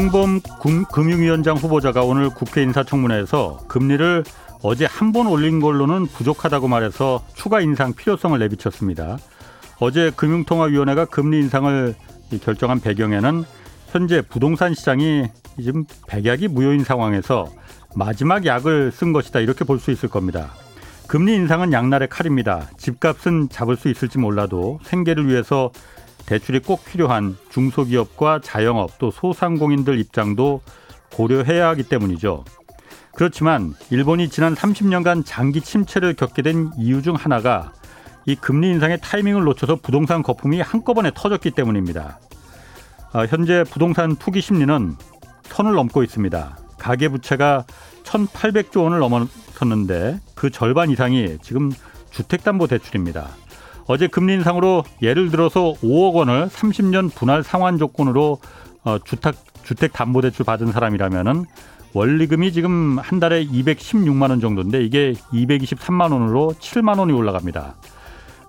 고승범 금융위원장 후보자가 오늘 국회 인사청문회에서 금리를 어제 한 번 올린 걸로는 부족하다고 말해서 추가 인상 필요성을 내비쳤습니다. 어제 금융통화위원회가 금리 인상을 결정한 배경에는 현재 부동산 시장이 지금 백약이 무효인 상황에서 마지막 약을 쓴 것이다 이렇게 볼 수 있을 겁니다. 금리 인상은 양날의 칼입니다. 집값은 잡을 수 있을지 몰라도 생계를 위해서 대출이 꼭 필요한 중소기업과 자영업 또 소상공인들 입장도 고려해야 하기 때문이죠. 그렇지만 일본이 지난 30년간 장기 침체를 겪게 된 이유 중 하나가 이 금리 인상의 타이밍을 놓쳐서 부동산 거품이 한꺼번에 터졌기 때문입니다. 아, 현재 부동산 투기 심리는 선을 넘고 있습니다. 가계 부채가 1,800조 원을 넘어섰는데 그 절반 이상이 지금 주택담보대출입니다. 어제 금리 인상으로 예를 들어서 5억 원을 30년 분할 상환 조건으로 어, 주택 주택 담보 대출 받은 사람이라면은 원리금이 지금 한 달에 216만 원 정도인데 이게 223만 원으로 7만 원이 올라갑니다.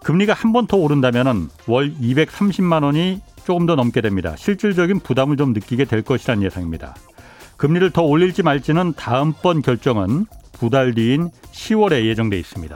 금리가 한 번 더 오른다면은 월 230만 원이 조금 더 넘게 됩니다. 실질적인 부담을 좀 느끼게 될 것이라는 예상입니다. 금리를 더 올릴지 말지는 다음번 결정은 두 달 뒤인 10월에 예정돼 있습니다.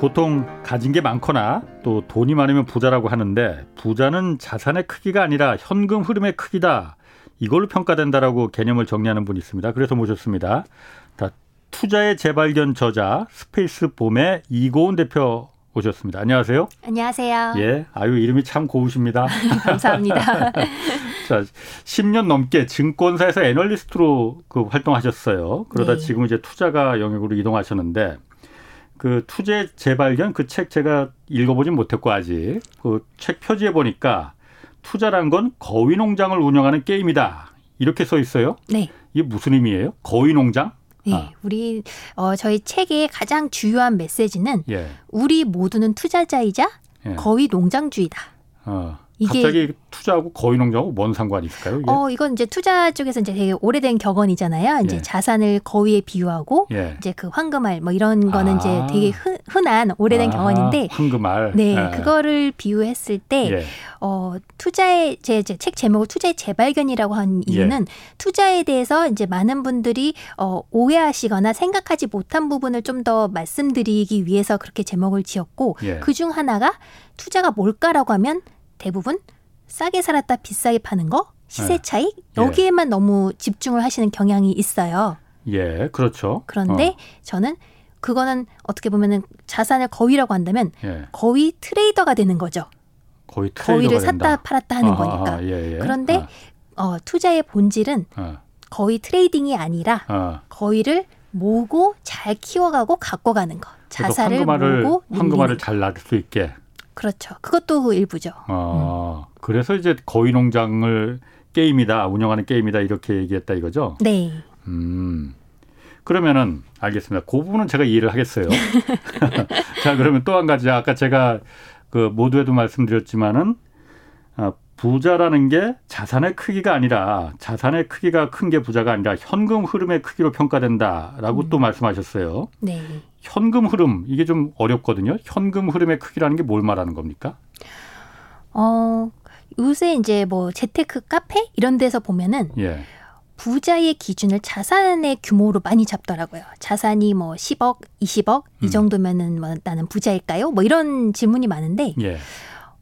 보통 가진 게 많거나 또 돈이 많으면 부자라고 하는데 부자는 자산의 크기가 아니라 현금 흐름의 크기다. 이걸로 평가된다라고 개념을 정리하는 분이 있습니다. 그래서 모셨습니다. 다 투자의 재발견 저자 스페이스 봄의 이고은 대표 오셨습니다. 안녕하세요. 안녕하세요. 예, 아유 이름이 참 고우십니다. 감사합니다. 자, 10년 넘게 증권사에서 애널리스트로 그 활동하셨어요. 그러다 네. 지금 이제 투자가 영역으로 이동하셨는데 그 투제 재발견 그 책 제가 읽어보진 못했고 아직 그 책 표지에 보니까 투자란 건 거위 농장을 운영하는 게임이다 이렇게 써 있어요. 네. 이게 무슨 의미예요? 거위 농장? 네, 아. 우리 어, 저희 책의 가장 주요한 메시지는 예. 우리 모두는 투자자이자 예. 거위 농장주의다. 어. 이게 갑자기 투자하고 거위 농장하고 뭔 상관이 있을까요? 이게? 어, 이건 이제 투자 쪽에서 이제 되게 오래된 격언이잖아요. 이제 예. 자산을 거위에 비유하고 예. 이제 그 황금알 뭐 이런 거는 아. 이제 되게 흔, 흔한 오래된 아, 격언인데 황금알. 네, 예. 그거를 비유했을 때 예. 어, 투자의 제, 제책 제목을 투자의 재발견이라고 한 이유는 예. 투자에 대해서 이제 많은 분들이 어, 오해하시거나 생각하지 못한 부분을 좀 더 말씀드리기 위해서 그렇게 제목을 지었고 예. 그중 하나가 투자가 뭘까라고 하면 대부분 싸게 샀다 비싸게 파는 거 시세 네. 차익 여기에만 예. 너무 집중을 하시는 경향이 있어요. 예, 그렇죠. 그런데 어. 저는 그거는 어떻게 보면은 자산을 거위라고 한다면 예. 거위 트레이더가 되는 거죠. 거위 된다. 샀다 팔았다 하는 아, 거니까. 예, 예. 그런데 아. 어, 투자의 본질은 아. 거위 트레이딩이 아니라 아. 거위를 모으고 잘 키워가고 갖고 가는 거. 자산을 황금알을, 모으고 황금알을 잘 낳을 수 있게. 그렇죠. 그것도 일부죠. 아, 음. 그래서 이제 거위 농장을 게임이다, 운영하는 게임이다 이렇게 얘기했다 이거죠? 네. 음. 그러면은 알겠습니다. 그 부분은 제가 이해를 하겠어요. 자, 그러면 또 한 가지 아까 제가 그 모두에도 말씀드렸지만은 아, 부자라는 게 자산의 크기가 아니라 자산의 크기가 큰 게 부자가 아니라 현금 흐름의 크기로 평가된다라고 음. 또 말씀하셨어요. 네. 현금 흐름 이게 좀 어렵거든요. 현금 흐름의 크기라는 게 뭘 말하는 겁니까? 어, 요새 이제 뭐 재테크 카페 이런 데서 보면은 예. 부자의 기준을 자산의 규모로 많이 잡더라고요. 자산이 뭐 10억, 20억 이 음. 정도면은 뭐 나는 부자일까요? 뭐 이런 질문이 많은데 예.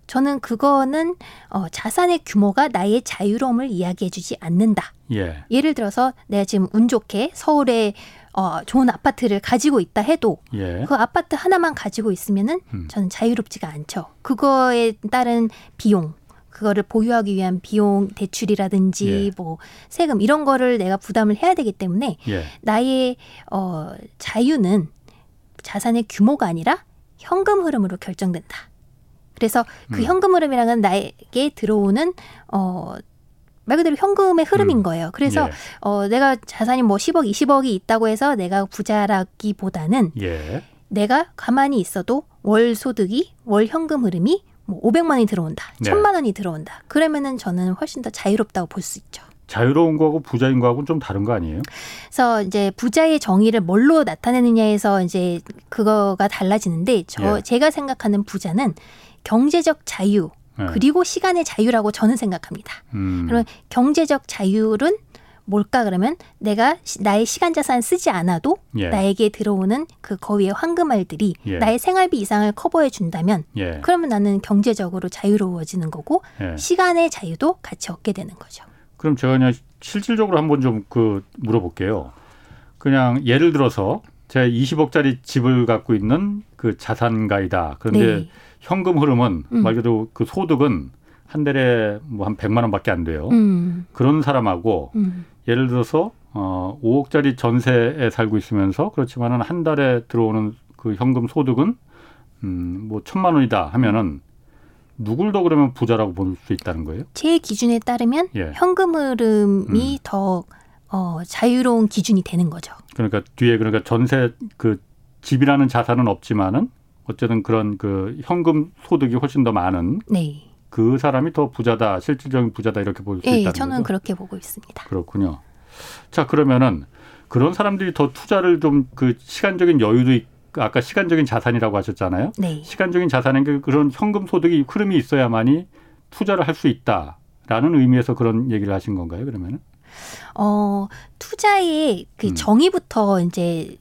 저는 그거는 어, 자산의 규모가 나의 자유로움을 이야기해주지 않는다. 예. 예를 들어서 내가 지금 운 좋게 서울에 어, 좋은 아파트를 가지고 있다 해도 예. 그 아파트 하나만 가지고 있으면은 음. 저는 자유롭지가 않죠. 그거에 따른 비용, 그거를 보유하기 위한 비용 대출이라든지 예. 뭐 세금 이런 거를 내가 부담을 해야 되기 때문에 예. 나의 어 자유는 자산의 규모가 아니라 현금 흐름으로 결정된다. 그래서 그 음. 현금 흐름이랑은 나에게 들어오는 어 말 그대로 현금의 흐름인 음. 거예요. 그래서 예. 어, 내가 자산이 뭐 10억, 20억이 있다고 해서 내가 부자라기보다는 예. 내가 가만히 있어도 월 소득이 월 현금 흐름이 뭐 500만 원이 들어온다, 네. 1000만 원이 들어온다. 그러면은 저는 훨씬 더 자유롭다고 볼 수 있죠. 자유로운 거하고 부자인 거하고는 좀 다른 거 아니에요? 그래서 이제 부자의 정의를 뭘로 나타내느냐에서 이제 그거가 달라지는데 저 예. 제가 생각하는 부자는 경제적 자유 예. 그리고 시간의 자유라고 저는 생각합니다. 음. 그러면 경제적 자유는 뭘까 그러면 내가 나의 시간 자산 쓰지 않아도 예. 나에게 들어오는 그 거위의 황금알들이 예. 나의 생활비 이상을 커버해 준다면 예. 그러면 나는 경제적으로 자유로워지는 거고 예. 시간의 자유도 같이 얻게 되는 거죠. 그럼 제가 그냥 실질적으로 한번 좀 그 물어볼게요. 그냥 예를 들어서 제가 20억짜리 집을 갖고 있는 그 자산가이다. 그런데 네. 현금 흐름은 음. 말 그대로 그 소득은 한 달에 뭐 한 100만 원밖에 안 돼요. 음. 그런 사람하고 음. 예를 들어서 어 5억짜리 전세에 살고 있으면서 그렇지만은 한 달에 들어오는 그 현금 소득은 음뭐 천만 원이다 하면은 누굴 더 그러면 부자라고 볼 수 있다는 거예요? 제 기준에 따르면 예. 현금 흐름이 음. 더 어, 자유로운 기준이 되는 거죠. 그러니까 뒤에 그러니까 전세 그 집이라는 자산은 없지만은 어쨌든 그런 그 현금 소득이 훨씬 더 많은 네. 그 사람이 더 부자다, 실질적인 부자다 이렇게 볼수 네, 있다는 저는 거죠? 그렇게 보고 있습니다. 그렇군요. 자 그러면은 그런 사람들이 더 투자를 좀 그 시간적인 여유도 있, 아까 시간적인 자산이라고 하셨잖아요. 네. 시간적인 자산은 그 그런 현금 소득이 흐름이 있어야만이 투자를 할 수 있다라는 의미에서 그런 얘기를 하신 건가요? 그러면은? 어 투자의 그 음. 정의부터 이제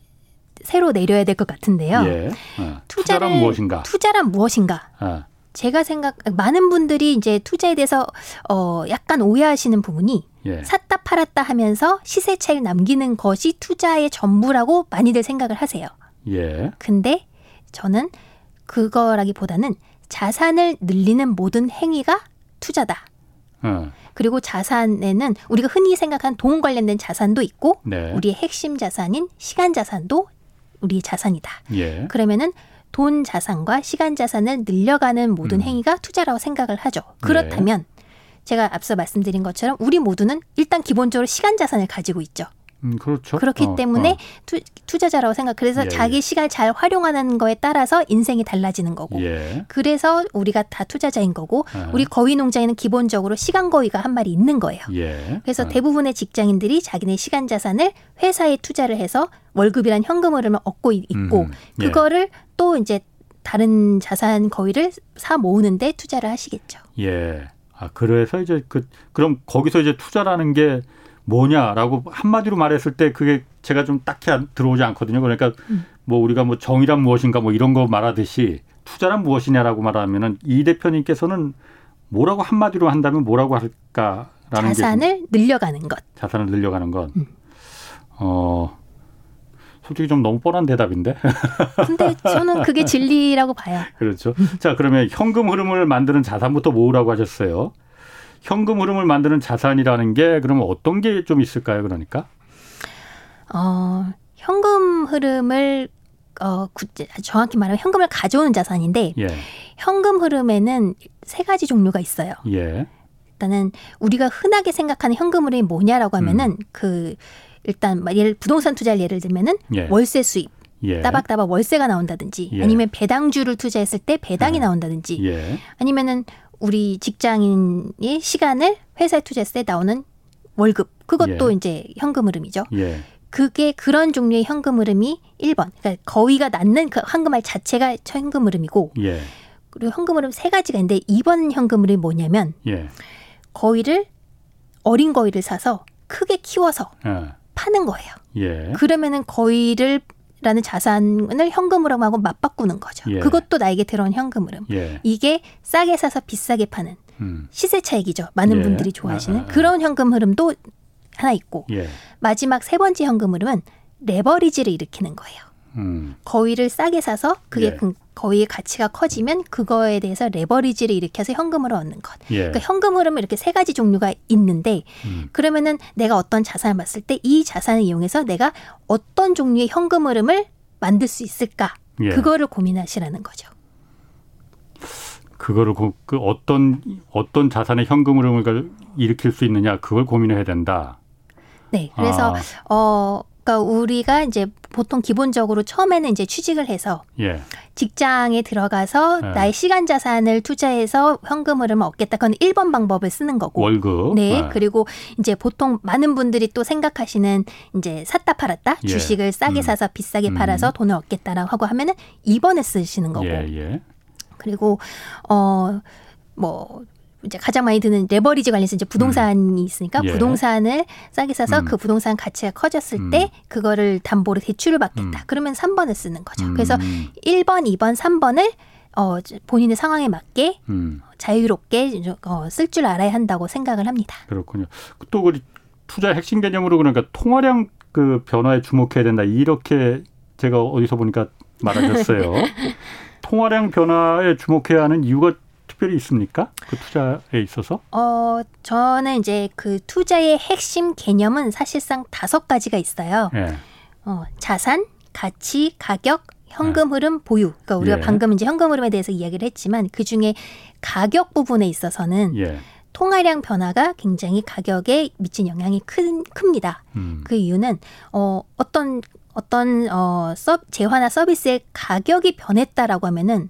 새로 내려야 될 것 같은데요. 예. 어. 투자를, 투자란 무엇인가? 투자란 무엇인가? 어. 제가 생각 많은 분들이 이제 투자에 대해서 어 약간 오해하시는 부분이 예. 샀다 팔았다 하면서 시세 차익 남기는 것이 투자의 전부라고 많이들 생각을 하세요. 예. 근데 저는 그거라기보다는 자산을 늘리는 모든 행위가 투자다. 어. 그리고 자산에는 우리가 흔히 생각한 돈 관련된 자산도 있고 네. 우리의 핵심 자산인 시간 자산도 우리의 자산이다. 예. 그러면은 돈 자산과 시간 자산을 늘려가는 모든 음. 행위가 투자라고 생각을 하죠. 그렇다면 네. 제가 앞서 말씀드린 것처럼 우리 모두는 일단 기본적으로 시간 자산을 가지고 있죠. 음, 그렇죠. 그렇기 어, 때문에 어. 투, 자자라고 생각. 그래서 예, 자기 예. 시간을 잘 활용하는 거에 따라서 인생이 달라지는 거고. 예. 그래서 우리가 다 투자자인 거고, 아. 우리 거위 농장에는 기본적으로 시간 거위가 한 마리 있는 거예요. 예. 그래서 아. 대부분의 직장인들이 자기네 시간 자산을 회사에 투자를 해서 월급이란 현금 흐름을 얻고 있고, 음, 예. 그거를 또 이제 다른 자산 거위를 사 모으는데 투자를 하시겠죠. 예. 아 그래서 이제 그 그럼 거기서 이제 투자라는 게 뭐냐라고 한마디로 말했을 때 그게 제가 좀 딱히 들어오지 않거든요. 그러니까 음. 뭐 우리가 뭐 정의란 무엇인가 뭐 이런 거 말하듯이 투자란 무엇이냐라고 말하면은 이 대표님께서는 뭐라고 한마디로 한다면 뭐라고 할까라는 자산을 늘려가는 것. 자산을 늘려가는 것. 음. 어. 솔직히 좀 너무 뻔한 대답인데. 근데 저는 그게 진리라고 봐요. 그렇죠. 자, 그러면 현금 흐름을 만드는 자산부터 모으라고 하셨어요. 현금 흐름을 만드는 자산이라는 게 그러면 어떤 게 좀 있을까요? 그러니까? 어, 현금 흐름을 어, 정확히 말하면 현금을 가져오는 자산인데 예. 현금 흐름에는 세 가지 종류가 있어요. 예. 일단은 우리가 흔하게 생각하는 현금 흐름이 뭐냐라고 하면은 음. 그 일단 예를 부동산 투자를 예를 들면은 예. 월세 수입 예. 따박따박 월세가 나온다든지 예. 아니면 배당주를 투자했을 때 배당이 예. 나온다든지 예. 아니면은 우리 직장인의 시간을 회사에 투자했을 때 나오는 월급 그것도 예. 이제 현금 흐름이죠. 예. 그게 그런 종류의 현금 흐름이 1번. 그러니까 거위가 낳는 그 황금알 자체가 현금 흐름이고 예. 그리고 현금 흐름 세 가지가 있는데 2번 현금 흐름이 뭐냐면 예. 거위를 어린 거위를 사서 크게 키워서 예. 파는 거예요. 예. 그러면은 거위를 라는 자산을 현금으로 하고 맞바꾸는 거죠. 예. 그것도 나에게 들어온 현금 흐름. 예. 이게 싸게 사서 비싸게 파는 음. 시세 차익이죠. 많은 예. 분들이 좋아하시는 아, 아, 아. 그런 현금 흐름도 하나 있고 예. 마지막 세 번째 현금 흐름은 레버리지를 일으키는 거예요. 음. 거위를 싸게 사서 그게 예. 그 거위의 가치가 커지면 그거에 대해서 레버리지를 일으켜서 현금으로 얻는 것. 예. 그러니까 현금 흐름은 이렇게 세 가지 종류가 있는데 음. 그러면은 내가 어떤 자산을 봤을 때 이 자산을 이용해서 내가 어떤 종류의 현금 흐름을 만들 수 있을까? 예. 그거를 고민하시라는 거죠. 그거를 고, 그 어떤 어떤 자산의 현금 흐름을 일으킬 수 있느냐 그걸 고민해야 된다. 네. 그래서 아. 어 그러니까 우리가 이제 보통 기본적으로 처음에는 이제 취직을 해서 예. 직장에 들어가서 예. 나의 시간 자산을 투자해서 현금 흐름을 얻겠다. 그건 1번 방법을 쓰는 거고. 월급. 네. 예. 그리고 이제 보통 많은 분들이 또 생각하시는 이제 샀다 팔았다. 예. 주식을 싸게 음. 사서 비싸게 음. 팔아서 돈을 얻겠다라고 하고 하면은 2번에 쓰시는 거고. 예, 예. 그리고 어 뭐 이제 가장 많이 드는 레버리지 관련해서 이제 부동산이 음. 있으니까 예. 부동산을 싸게 사서 음. 그 부동산 가치가 커졌을 음. 때 그거를 담보로 대출을 받겠다. 음. 그러면 3번을 쓰는 거죠. 음. 그래서 1번, 2번, 3번을 어, 본인의 상황에 맞게 음. 자유롭게 어, 쓸 줄 알아야 한다고 생각을 합니다. 그렇군요. 또그 투자 핵심 개념으로 그러니까 통화량 그 변화에 주목해야 된다. 이렇게 제가 어디서 보니까 말하셨어요. 통화량 변화에 주목해야 하는 이유가 특별히 있습니까? 그 투자에 있어서? 어, 저는 이제 그 투자의 핵심 개념은 사실상 다섯 가지가 있어요. 예. 어, 자산, 가치, 가격, 현금 예. 흐름, 보유. 그러니까 우리가 예. 방금 이제 현금 흐름에 대해서 이야기를 했지만 그 중에 가격 부분에 있어서는 예. 통화량 변화가 굉장히 가격에 미친 영향이 큰 큽니다. 음. 그 이유는 어 어떤 어떤 어 서, 재화나 서비스의 가격이 변했다라고 하면은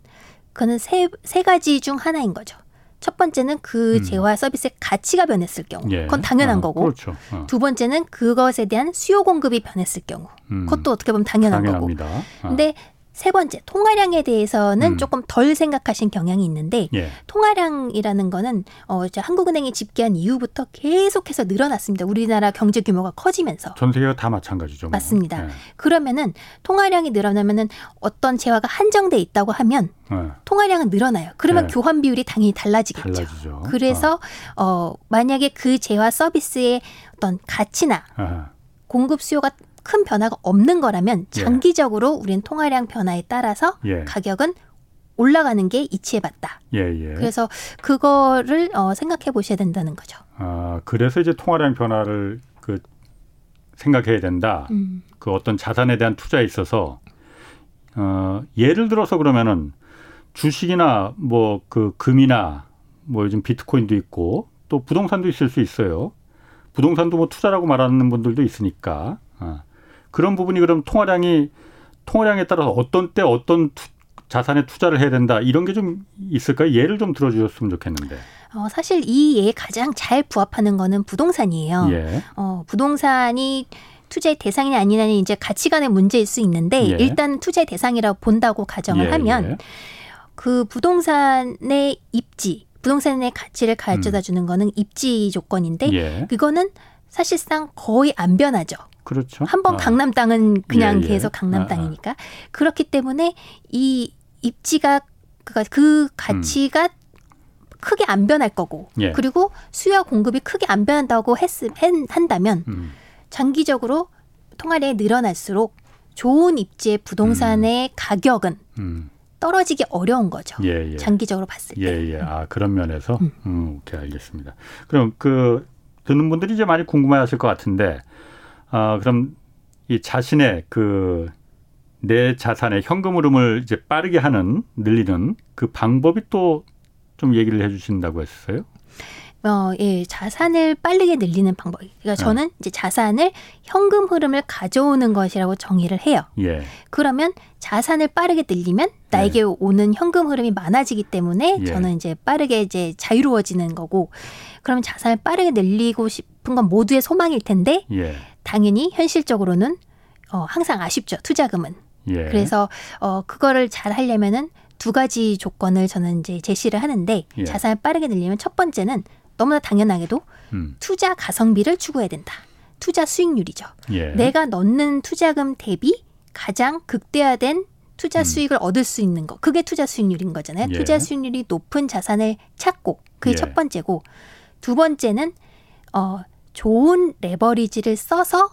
그는 세, 세 가지 중 하나인 거죠. 첫 번째는 그 음. 재화 서비스의 가치가 변했을 경우, 예. 그건 당연한 어, 거고. 그렇죠. 어. 두 번째는 그것에 대한 수요 공급이 변했을 경우, 음. 그것도 어떻게 보면 당연한 당연합니다. 거고. 어. 근데 세 번째 통화량에 대해서는 음. 조금 덜 생각하신 경향이 있는데 예. 통화량이라는 거는 어 이제 한국은행이 집계한 이후부터 계속해서 늘어났습니다. 우리나라 경제 규모가 커지면서 전 세계가 다 마찬가지죠. 뭐. 맞습니다. 예. 그러면은 통화량이 늘어나면은 어떤 재화가 한정돼 있다고 하면 예. 통화량은 늘어나요. 그러면 예. 교환 비율이 당연히 달라지겠죠. 달라지죠. 그래서 어. 어 만약에 그 재화 서비스의 어떤 가치나 공급 수요가 큰 변화가 없는 거라면 예. 장기적으로 예. 우리는 통화량 변화에 따라서 예. 가격은 올라가는 게 이치해봤다. 예, 예. 그래서 그거를 어, 생각해 보셔야 된다는 거죠. 아, 그래서 이제 통화량 변화를 그 생각해야 된다. 음. 그 어떤 자산에 대한 투자에 있어서 어, 예를 들어서 그러면은 주식이나 뭐 그 금이나 뭐 요즘 비트코인도 있고 또 부동산도 있을 수 있어요. 부동산도 뭐 투자라고 말하는 분들도 있으니까. 어. 그런 부분이 그럼 통화량이 통화량에 따라서 어떤 때 어떤 투, 자산에 투자를 해야 된다 이런 게 좀 있을까요? 예를 좀 들어주셨으면 좋겠는데. 어, 사실 이 예에 가장 잘 부합하는 거는 부동산이에요. 예. 어, 부동산이 투자의 대상이냐 아니냐는 이제 가치관의 문제일 수 있는데 예. 일단 투자의 대상이라고 본다고 가정을 예, 하면 예. 그 부동산의 입지, 부동산의 가치를 가져다 음. 주는 거는 입지 조건인데 예. 그거는 사실상 거의 안 변하죠. 그렇죠. 한번 아. 강남 땅은 그냥 예, 예. 계속 강남 아, 아. 땅이니까 그렇기 때문에 이 입지가 그그 그 가치가 음. 크게 안 변할 거고 예. 그리고 수요 공급이 크게 안 변한다고 했, 한다면 음. 장기적으로 통화량이 늘어날수록 좋은 입지의 부동산의 음. 가격은 음. 떨어지기 어려운 거죠. 예, 예. 장기적으로 봤을 때. 예, 예. 아, 그런 면에서? 음. 음, 오케이, 알겠습니다. 그럼 그, 듣는 분들이 이제 많이 궁금해 하실 것 같은데, 아, 그럼 이 자신의 그 내 자산의 현금 흐름을 이제 빠르게 하는 늘리는 그 방법이 또 좀 얘기를 해 주신다고 했어요. 어, 예, 자산을 빠르게 늘리는 방법. 그러니까 네. 저는 네. 이제 자산을 현금 흐름을 가져오는 것이라고 정의를 해요. 예. 그러면 자산을 빠르게 늘리면 나에게 예. 오는 현금 흐름이 많아지기 때문에 예. 저는 이제 빠르게 이제 자유로워지는 거고, 그러면 자산을 빠르게 늘리고 싶은 건 모두의 소망일 텐데, 예. 당연히 현실적으로는 어, 항상 아쉽죠. 투자금은. 예. 그래서 어, 그거를 잘 하려면은 두 가지 조건을 저는 이제 제시를 하는데 예. 자산을 빠르게 늘리면 첫 번째는 너무나 당연하게도 음. 투자 가성비를 추구해야 된다. 투자 수익률이죠. 예. 내가 넣는 투자금 대비 가장 극대화된 투자 음. 수익을 얻을 수 있는 거. 그게 투자 수익률인 거잖아요. 예. 투자 수익률이 높은 자산을 찾고 그게 예. 첫 번째고 두 번째는 어 좋은 레버리지를 써서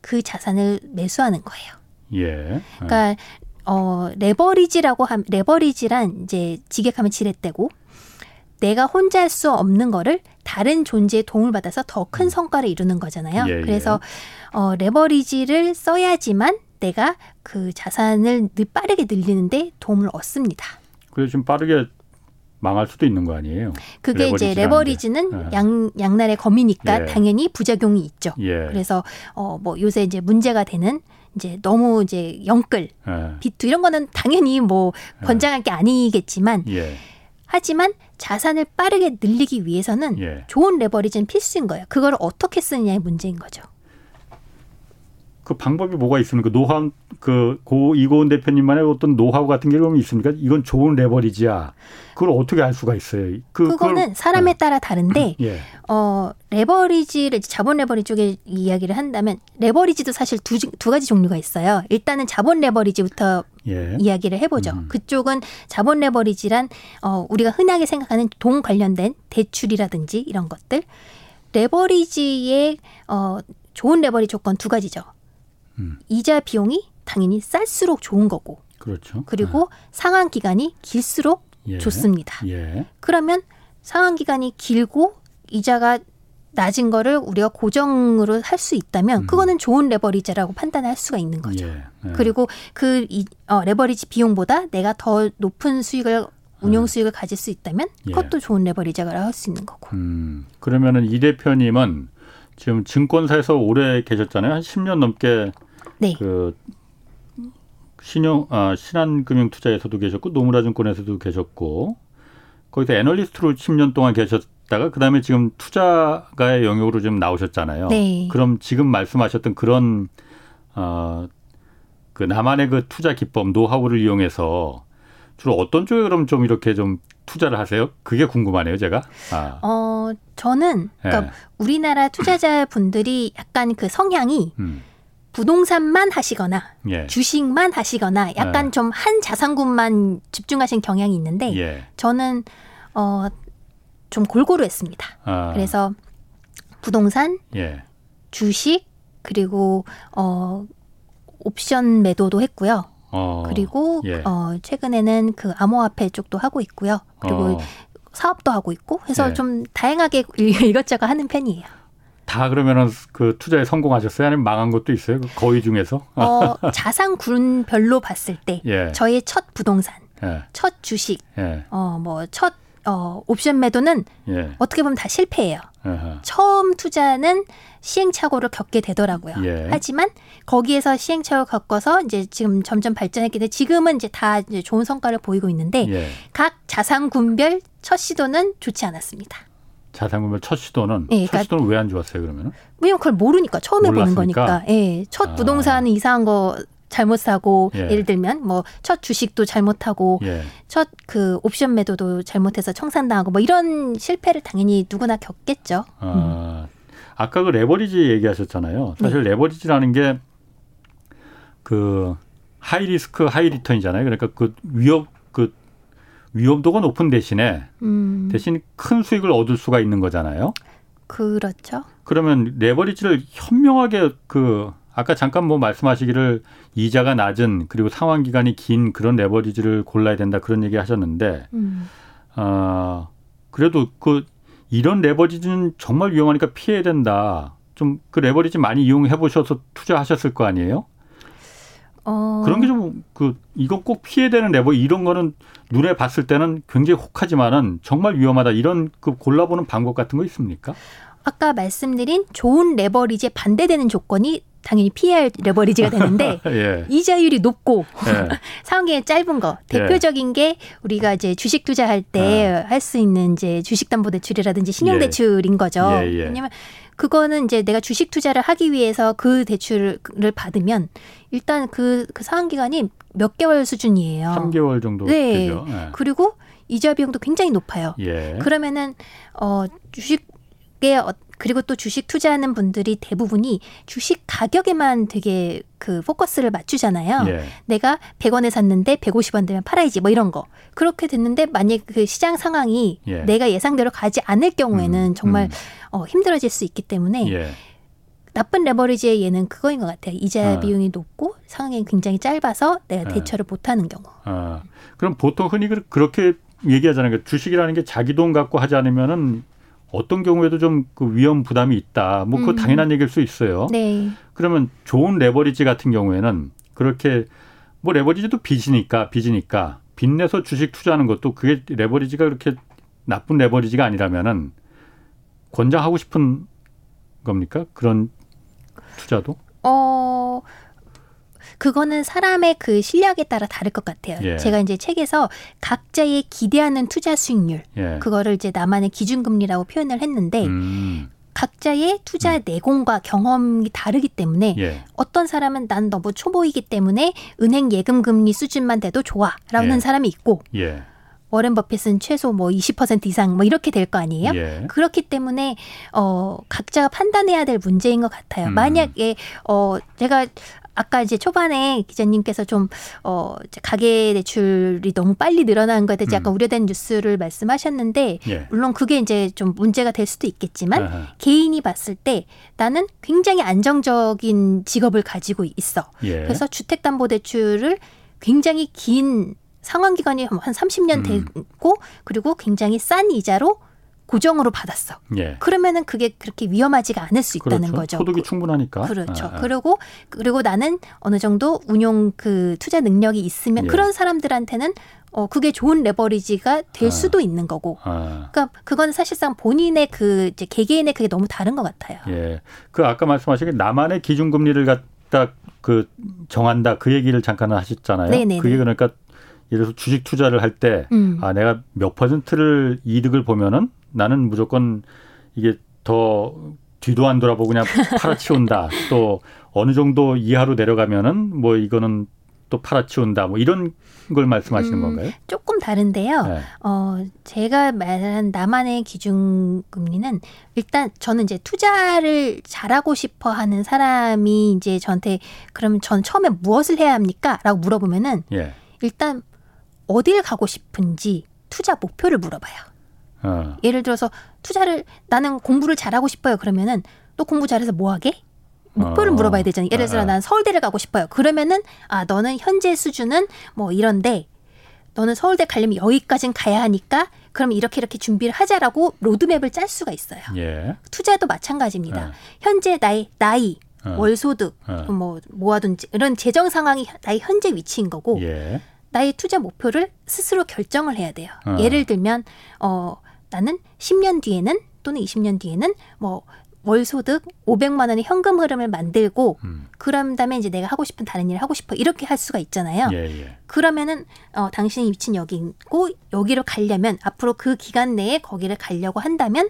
그 자산을 매수하는 거예요. 예. 그러니까 어 레버리지라고 함 레버리지란 이제 직역하면 지렛대고 내가 혼자 할 수 없는 거를 다른 존재의 도움을 받아서 더큰 음. 성과를 이루는 거잖아요. 예, 예. 그래서 어 레버리지를 써야지만 내가 그 자산을 빠르게 늘리는데 도움을 얻습니다. 그래서 좀 빠르게 망할 수도 있는 거 아니에요? 그게 이제 레버리지는 네. 양 양날의 검이니까 예. 당연히 부작용이 있죠. 예. 그래서 어 뭐 요새 이제 문제가 되는 이제 너무 이제 영끌, 예. 비투 이런 거는 당연히 뭐 예. 권장할 게 아니겠지만 예. 하지만 자산을 빠르게 늘리기 위해서는 예. 좋은 레버리지는 필수인 거예요. 그걸 어떻게 쓰느냐의 문제인 거죠. 그 방법이 뭐가 있습니까? 노하우 그고 이고은 대표님만의 어떤 노하우 같은 게 그럼 있습니까? 이건 좋은 레버리지야. 그걸 어떻게 알 수가 있어요? 그, 그거는 사람에 네. 따라 다른데 예. 어 레버리지를 자본 레버리지 쪽에 이야기를 한다면 레버리지도 사실 두, 두 가지 종류가 있어요. 일단은 자본 레버리지부터 예. 이야기를 해보죠. 음. 그쪽은 자본 레버리지란 어 우리가 흔하게 생각하는 돈 관련된 대출이라든지 이런 것들 레버리지의 어 좋은 레버리지 조건 두 가지죠. 음. 이자 비용이 당연히 쌀수록 좋은 거고. 그렇죠. 그리고 네. 상환 기간이 길수록 예. 좋습니다. 예. 그러면 상환 기간이 길고 이자가 낮은 거를 우리가 고정으로 할 수 있다면 음. 그거는 좋은 레버리지라고 판단할 수가 있는 거죠. 예. 예. 그리고 그 이, 어, 레버리지 비용보다 내가 더 높은 수익을 운용 음. 수익을 가질 수 있다면 예. 그것도 좋은 레버리지라고 할 수 있는 거고. 음. 그러면은 이 대표님은 지금 증권사에서 오래 계셨잖아요. 한 10년 넘게 네. 그 신용 아 신한금융투자에서도 계셨고 노무라증권에서도 계셨고 거기서 애널리스트로 10년 동안 계셨다가 그다음에 지금 투자가의 영역으로 좀 나오셨잖아요. 네. 그럼 지금 말씀하셨던 그런 어그 나만의 그 투자 기법 노하우를 이용해서 주로 어떤 쪽에 그럼 좀 이렇게 좀 투자를 하세요? 그게 궁금하네요, 제가. 아. 어, 저는 그러니까 예. 우리나라 투자자분들이 약간 그 성향이 음. 부동산만 하시거나 예. 주식만 하시거나 약간 예. 좀한 자산군만 집중하신 경향이 있는데 예. 저는 어, 좀 골고루 했습니다. 아. 그래서 부동산, 예. 주식 그리고 어, 옵션 매도도 했고요. 어, 그리고 예. 어, 최근에는 그 암호화폐 쪽도 하고 있고요. 그리고 어. 사업도 하고 있고 해서 예. 좀 다양하게 이것저것 하는 편이에요. 다 그러면은 그 투자에 성공하셨어요? 아니면 망한 것도 있어요? 그 거의 중에서? 어, 자산 군별로 봤을 때 예. 저의 첫 부동산, 예. 첫 주식, 예. 어 뭐첫 어, 옵션 매도는 예. 어떻게 보면 다 실패예요. 아하. 처음 투자는 시행착오를 겪게 되더라고요. 예. 하지만 거기에서 시행착오를 겪어서 이제 지금 점점 발전했기 때문에 지금은 이제 다 이제 좋은 성과를 보이고 있는데 예. 각 자산 군별 첫 시도는 좋지 않았습니다. 자산군별 첫 시도는 예, 그러니까, 첫 시도는 왜 안 좋았어요 그러면은? 왜냐면 그걸 모르니까 처음 해보는 거니까. 예, 첫 아. 부동산은 이상한 거 잘못 사고 예. 를 들면 뭐 첫 주식도 잘못하고 예. 첫그 옵션 매도도 잘못해서 청산당하고 뭐 이런 실패를 당연히 누구나 겪겠죠. 아, 음. 아까 그 레버리지 얘기하셨잖아요. 사실 네. 레버리지라는 게 그 high risk high return이잖아요. 그러니까 그 위협 그 위험도가 높은 대신에 음. 대신 큰 수익을 얻을 수가 있는 거잖아요. 그렇죠. 그러면 레버리지를 현명하게 그 아까 잠깐 뭐 말씀하시기를 이자가 낮은 그리고 상환 기간이 긴 그런 레버리지를 골라야 된다 그런 얘기 하셨는데 음. 어, 그래도 그 이런 레버리지는 정말 위험하니까 피해야 된다. 좀 그 레버리지 많이 이용해 보셔서 투자하셨을 거 아니에요? 어. 그런 게 좀 그 이건 꼭 피해야 되는 레버 이런 거는 눈에 봤을 때는 굉장히 혹하지만은 정말 위험하다 이런 그 골라보는 방법 같은 거 있습니까? 아까 말씀드린 좋은 레버리지에 반대되는 조건이 당연히 피할 레버리지가 되는데 예. 이자율이 높고 예. 상환이 짧은 거 대표적인 예. 게 우리가 이제 주식 투자할 때 할수 아. 있는 이제 주식담보대출이라든지 신용대출인 거죠. 예, 예. 왜냐면 그거는 이제 내가 주식 투자를 하기 위해서 그 대출을 받으면 일단 그, 그 상환 기간이 몇 개월 수준이에요. 3개월 정도 네. 되죠. 네. 그리고 이자 비용도 굉장히 높아요. 예. 그러면은 어 주식 에 어, 그리고 또 주식 투자하는 분들이 대부분이 주식 가격에만 되게 그 포커스를 맞추잖아요. 예. 내가 100원에 샀는데 150원 되면 팔아야지 뭐 이런 거. 그렇게 됐는데 만약 그 시장 상황이 예. 내가 예상대로 가지 않을 경우에는 음, 정말 음. 어, 힘들어질 수 있기 때문에 예. 나쁜 레버리지의 예는 그거인 것 같아요. 이자 아. 비용이 높고 상황이 굉장히 짧아서 내가 아. 대처를 못하는 경우. 아. 그럼 보통 흔히 그렇게 얘기하잖아요. 그러니까 주식이라는 게 자기 돈 갖고 하지 않으면은 어떤 경우에도 좀 그 위험 부담이 있다. 뭐 그거 음. 당연한 얘기일 수 있어요. 네. 그러면 좋은 레버리지 같은 경우에는 그렇게 뭐 레버리지도 빚이니까 빚이니까 빚내서 주식 투자하는 것도 그게 레버리지가 그렇게 나쁜 레버리지가 아니라면은 권장하고 싶은 겁니까? 그런 투자도? 어, 그거는 사람의 그 실력에 따라 다를 것 같아요. 예. 제가 이제 책에서 각자의 기대하는 투자 수익률, 예. 그거를 이제 나만의 기준금리라고 표현을 했는데, 음. 각자의 투자 음. 내공과 경험이 다르기 때문에 예. 어떤 사람은 난 너무 초보이기 때문에 은행 예금 금리 수준만 돼도 좋아라는 예. 사람이 있고 예. 워렌 버핏은 최소 뭐 20% 이상 뭐 이렇게 될 거 아니에요? 예. 그렇기 때문에 어 각자가 판단해야 될 문제인 것 같아요. 음. 만약에 어 제가 아까 이제 초반에 기자님께서 좀, 어, 가계 대출이 너무 빨리 늘어나는 것에 대해서 약간 음. 우려된 뉴스를 말씀하셨는데, 예. 물론 그게 이제 좀 문제가 될 수도 있겠지만, 아하. 개인이 봤을 때 나는 굉장히 안정적인 직업을 가지고 있어. 예. 그래서 주택담보대출을 굉장히 긴 상환 기간이 한 30년 음. 되고, 그리고 굉장히 싼 이자로 고정으로 받았어. 예. 그러면은 그게 그렇게 위험하지가 않을 수 있다는 그렇죠. 거죠. 소득이 충분하니까. 그렇죠. 아, 아. 그리고 그리고 나는 어느 정도 운용 그 투자 능력이 있으면 예. 그런 사람들한테는 어 그게 좋은 레버리지가 될 아. 수도 있는 거고. 아. 그러니까 그건 사실상 본인의 그 이제 개개인의 그게 너무 다른 것 같아요. 예. 그 아까 말씀하신 나만의 기준 금리를 갖다 그 정한다 그 얘기를 잠깐 하셨잖아요. 네네네. 그게 그러니까 예를 들어서 주식 투자를 할 때, 음. 아, 내가 몇 퍼센트를 이득을 보면은 나는 무조건 이게 더 뒤도 안 돌아보고 그냥 팔아치운다. 또 어느 정도 이하로 내려가면은 뭐 이거는 또 팔아치운다. 뭐 이런 걸 말씀하시는 음, 건가요? 조금 다른데요. 네. 어, 제가 말한 나만의 기준 금리는 일단 저는 이제 투자를 잘하고 싶어 하는 사람이 이제 저한테 그럼 전 처음에 무엇을 해야 합니까? 라고 물어보면은 예. 일단 어딜 가고 싶은지 투자 목표를 물어봐요. 어. 예를 들어서 투자를 나는 공부를 잘하고 싶어요. 그러면은 또 공부 잘해서 뭐 하게? 목표를 어. 물어봐야 되잖아요. 예를 들어 어. 난 서울대를 가고 싶어요. 그러면은 아 너는 현재 수준은 뭐 이런데 너는 서울대 가려면 여기까진 가야 하니까 그럼 이렇게 이렇게 준비를 하자라고 로드맵을 짤 수가 있어요. 예. 투자도 마찬가지입니다. 어. 현재 나의 나이, 어. 월소득, 어. 뭐 모아둔 이런 재정 상황이 나의 현재 위치인 거고 예. 나의 투자 목표를 스스로 결정을 해야 돼요. 예를 들면 어 나는 10년 뒤에는 또는 20년 뒤에는 뭐 월소득 500만 원의 현금 흐름을 만들고 음. 그런 다음에 이제 내가 하고 싶은 다른 일을 하고 싶어 이렇게 할 수가 있잖아요. 예, 예. 그러면은 어 당신이 위치는 여기 있고 여기로 가려면 앞으로 그 기간 내에 거기를 가려고 한다면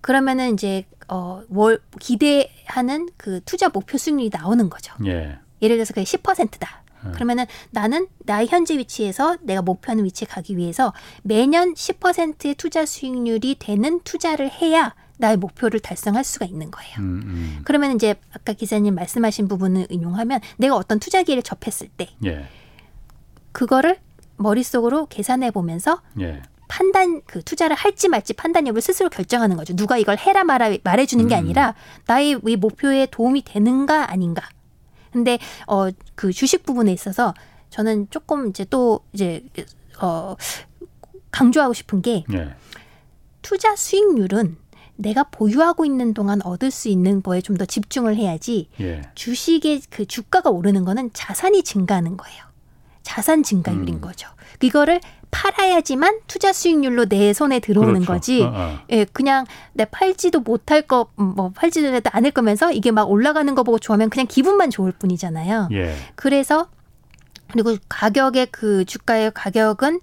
그러면은 이제 어 월 기대하는 그 투자 목표 수익률이 나오는 거죠. 예. 예를 들어서 그게 10%다. 음. 그러면은 나는 나의 현재 위치에서 내가 목표하는 위치에 가기 위해서 매년 10%의 투자 수익률이 되는 투자를 해야 나의 목표를 달성할 수가 있는 거예요. 음, 음. 그러면 이제 아까 기자님 말씀하신 부분을 인용하면 내가 어떤 투자 기회를 접했을 때 예. 그거를 머릿속으로 계산해 보면서 예. 판단 그 투자를 할지 말지 판단 여부를 스스로 결정하는 거죠. 누가 이걸 해라 말아 말해 주는 게 음. 아니라 나의 이 목표에 도움이 되는가 아닌가. 근데 어 그 주식 부분에 있어서 저는 조금 이제 또 이제 어 강조하고 싶은 게 네. 투자 수익률은 내가 보유하고 있는 동안 얻을 수 있는 거에 좀 더 집중을 해야지 예. 주식의 그 주가가 오르는 거는 자산이 증가하는 거예요. 자산 증가율인 음. 거죠. 이거를 팔아야지만 투자 수익률로 내 손에 들어오는 그렇죠. 거지. 어, 어. 예, 그냥 내 팔지도 못할 거, 뭐 팔지도 않을 거면서 이게 막 올라가는 거 보고 좋아하면 그냥 기분만 좋을 뿐이잖아요. 예. 그래서 그리고 가격의 그 주가의 가격은